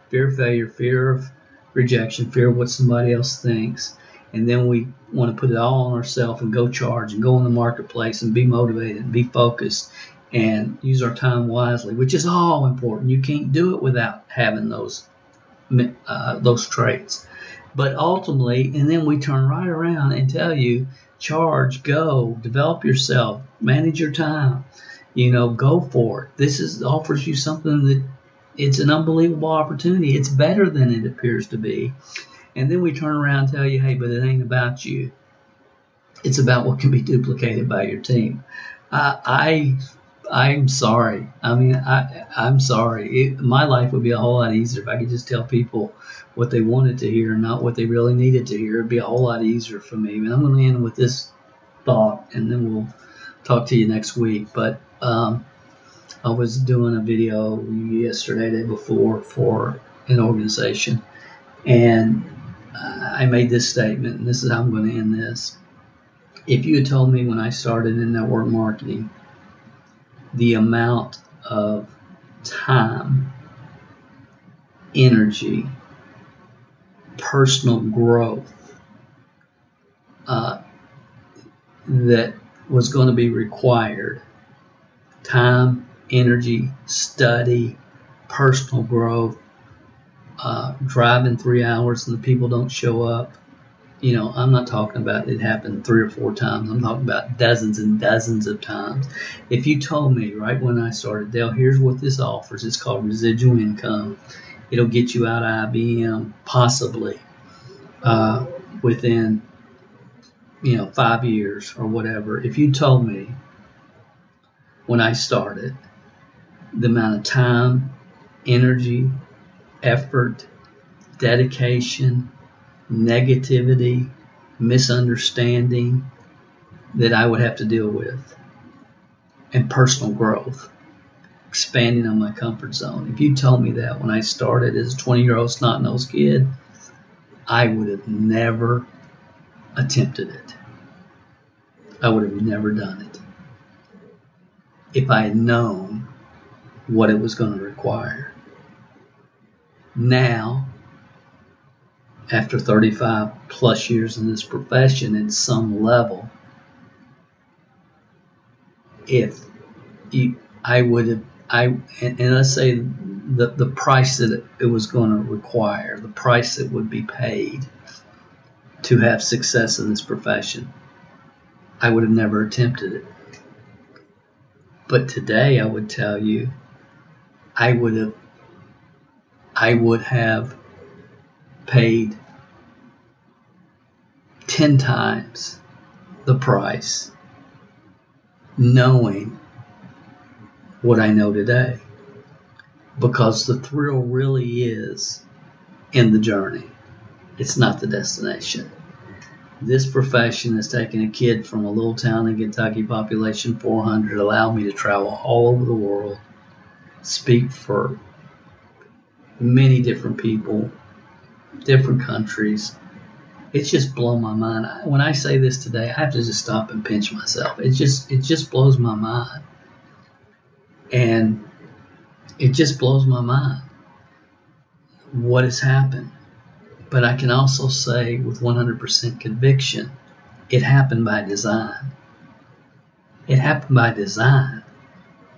Fear of failure, fear of rejection, fear of what somebody else thinks. And then we want to put it all on ourselves and go charge and go in the marketplace and be motivated and be focused and use our time wisely, which is all important. You can't do it without having those uh, those traits. But ultimately, and then we turn right around and tell you, charge, go, develop yourself, manage your time, you know, go for it. This is offers you something that it's an unbelievable opportunity. It's better than it appears to be. And then we turn around and tell you, hey, but it ain't about you. It's about what can be duplicated by your team. I I'm sorry. I mean, I, I'm sorry. It, my life would be a whole lot easier if I could just tell people what they wanted to hear, and not what they really needed to hear. It'd be a whole lot easier for me. And I'm going to end with this thought, and then we'll talk to you next week. But um, I was doing a video yesterday, day before, for an organization, and I made this statement, and this is how I'm going to end this. If you had told me when I started in network marketing the amount of time, energy, personal growth uh, that was going to be required time, energy, study, personal growth, uh, driving three hours and the people don't show up, you know, I'm not talking about it happened three or four times. I'm talking about dozens and dozens of times. If you told me right when I started, Dale, here's what this offers. It's called residual income. It'll get you out of IBM possibly uh, within, you know, five years or whatever. If you told me when I started the amount of time, energy, effort, dedication, negativity, misunderstanding that I would have to deal with, and personal growth, expanding on my comfort zone. If you told me that when I started as a 20 year old snot nosed kid, I would have never attempted it. I would have never done it if I had known what it was going to require. Now, after 35 plus years in this profession at some level, if you, I would have, I, and, let's say the, the price that it was going to require, the price that would be paid to have success in this profession, I would have never attempted it. But today I would tell you, I would have, I would have paid 10 times the price knowing what I know today. Because the thrill really is in the journey, it's not the destination. This profession has taken a kid from a little town in Kentucky, population 400, allowed me to travel all over the world, speak for many different people, different countries. It's just blown my mind. When I say this today, I have to just stop and pinch myself. It just it just blows my mind, and it just blows my mind what has happened. But I can also say with 100% conviction, it happened by design. It happened by design.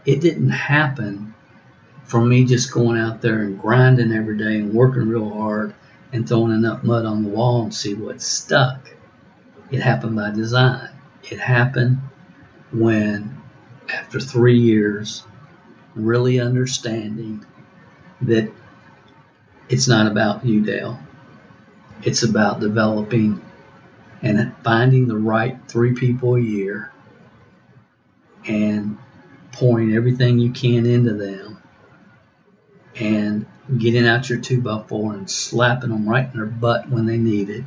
It didn't happen for me just going out there and grinding every day and working real hard and throwing enough mud on the wall and see what stuck. It happened by design. It happened when, after three years, really understanding that it's not about you, Dale. It's about developing and finding the right three people a year and pouring everything you can into them and getting out your two by four and slapping them right in their butt when they need it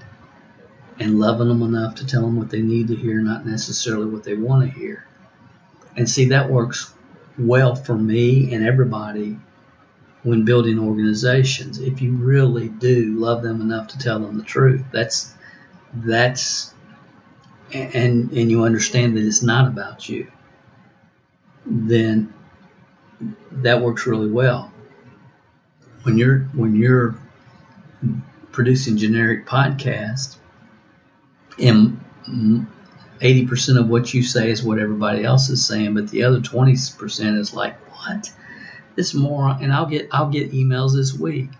and loving them enough to tell them what they need to hear, not necessarily what they want to hear. And see, that works well for me and everybody when building organizations. If you really do love them enough to tell them the truth, that's that's and and you understand that it's not about you, then that works really well. When you're when you're producing generic podcasts, and 80% of what you say is what everybody else is saying, but the other 20% is like, what? This moron, and I'll get I'll get emails this week,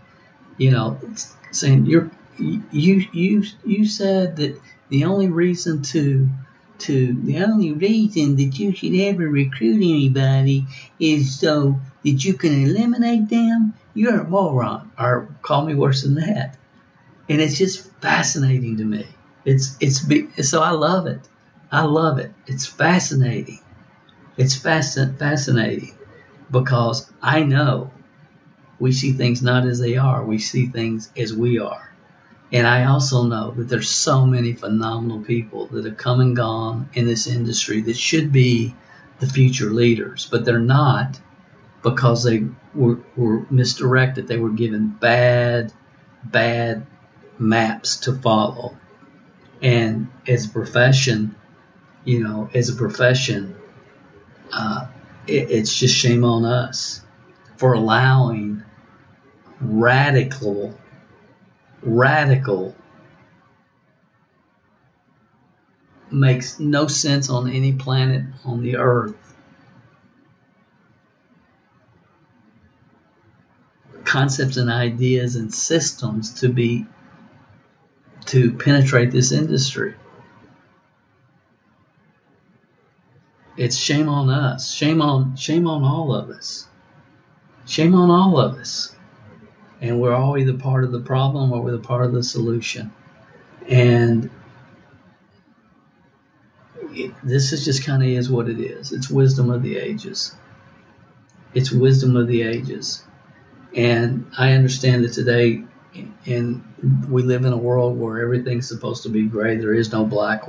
you know, saying you're you you you said that the only reason to to the only reason that you should ever recruit anybody is so that you can eliminate them. You're a moron, or call me worse than that. And it's just fascinating to me. It's it's so I love it. I love it. It's fascinating. It's fascin- fascinating because I know we see things not as they are. We see things as we are. And I also know that there's so many phenomenal people that have come and gone in this industry that should be the future leaders, but they're not because they were, were misdirected. They were given bad, bad maps to follow. And as a profession, you know, as a profession, uh, it, it's just shame on us for allowing radical radical makes no sense on any planet on the earth. Concepts and ideas and systems to be to penetrate this industry. It's shame on us. Shame on shame on all of us. Shame on all of us and we're all either part of the problem or we're the part of the solution. And it, this is just kind of is what it is. It's wisdom of the ages. It's wisdom of the ages. And I understand that today, and we live in a world where everything's supposed to be gray. There is no black.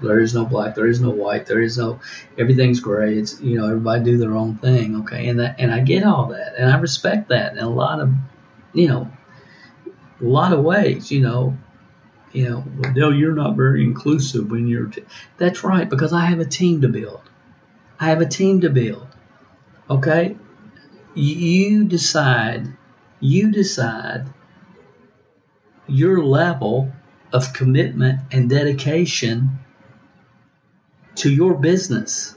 There is no black. There is no white. There is no. Everything's gray. It's you know everybody do their own thing. Okay, and that and I get all that, and I respect that. And a lot of you know, a lot of ways, you know, you know, well, Dale, you're not very inclusive when you're. T-. That's right, because I have a team to build. I have a team to build. Okay, you decide. You decide your level of commitment and dedication to your business,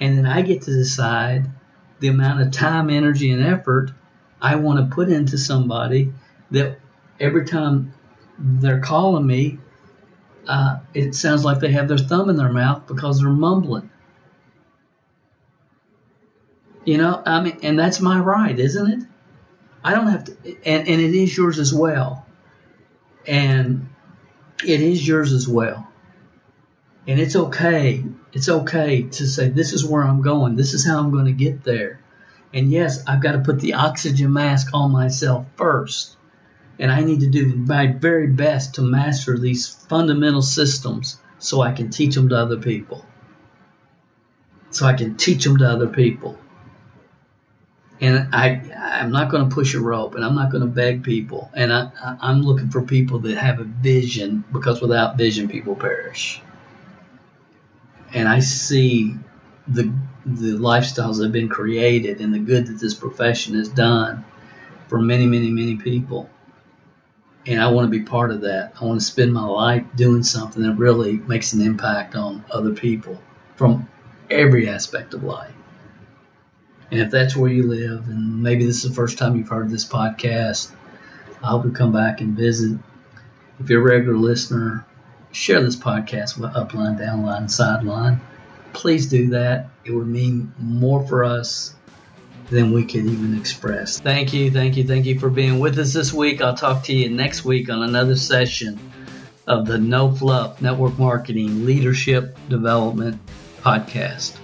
and then I get to decide the amount of time, energy, and effort I want to put into somebody that every time they're calling me, uh, it sounds like they have their thumb in their mouth because they're mumbling. You know, I mean, and that's my right, isn't it? I don't have to, and, and it is yours as well. And it is yours as well. And it's okay. It's okay to say, this is where I'm going. This is how I'm going to get there. And yes, I've got to put the oxygen mask on myself first. And I need to do my very best to master these fundamental systems so I can teach them to other people. So I can teach them to other people. And I, I'm not going to push a rope and I'm not going to beg people. And I, I'm looking for people that have a vision because without vision, people perish. And I see the the lifestyles that have been created and the good that this profession has done for many, many, many people. And I want to be part of that. I want to spend my life doing something that really makes an impact on other people from every aspect of life. And if that's where you live, and maybe this is the first time you've heard this podcast, I hope you come back and visit. If you're a regular listener, share this podcast with Upline, Downline, Sideline please do that. It would mean more for us than we could even express. Thank you, thank you, thank you for being with us this week. I'll talk to you next week on another session of the No Fluff Network Marketing Leadership Development Podcast.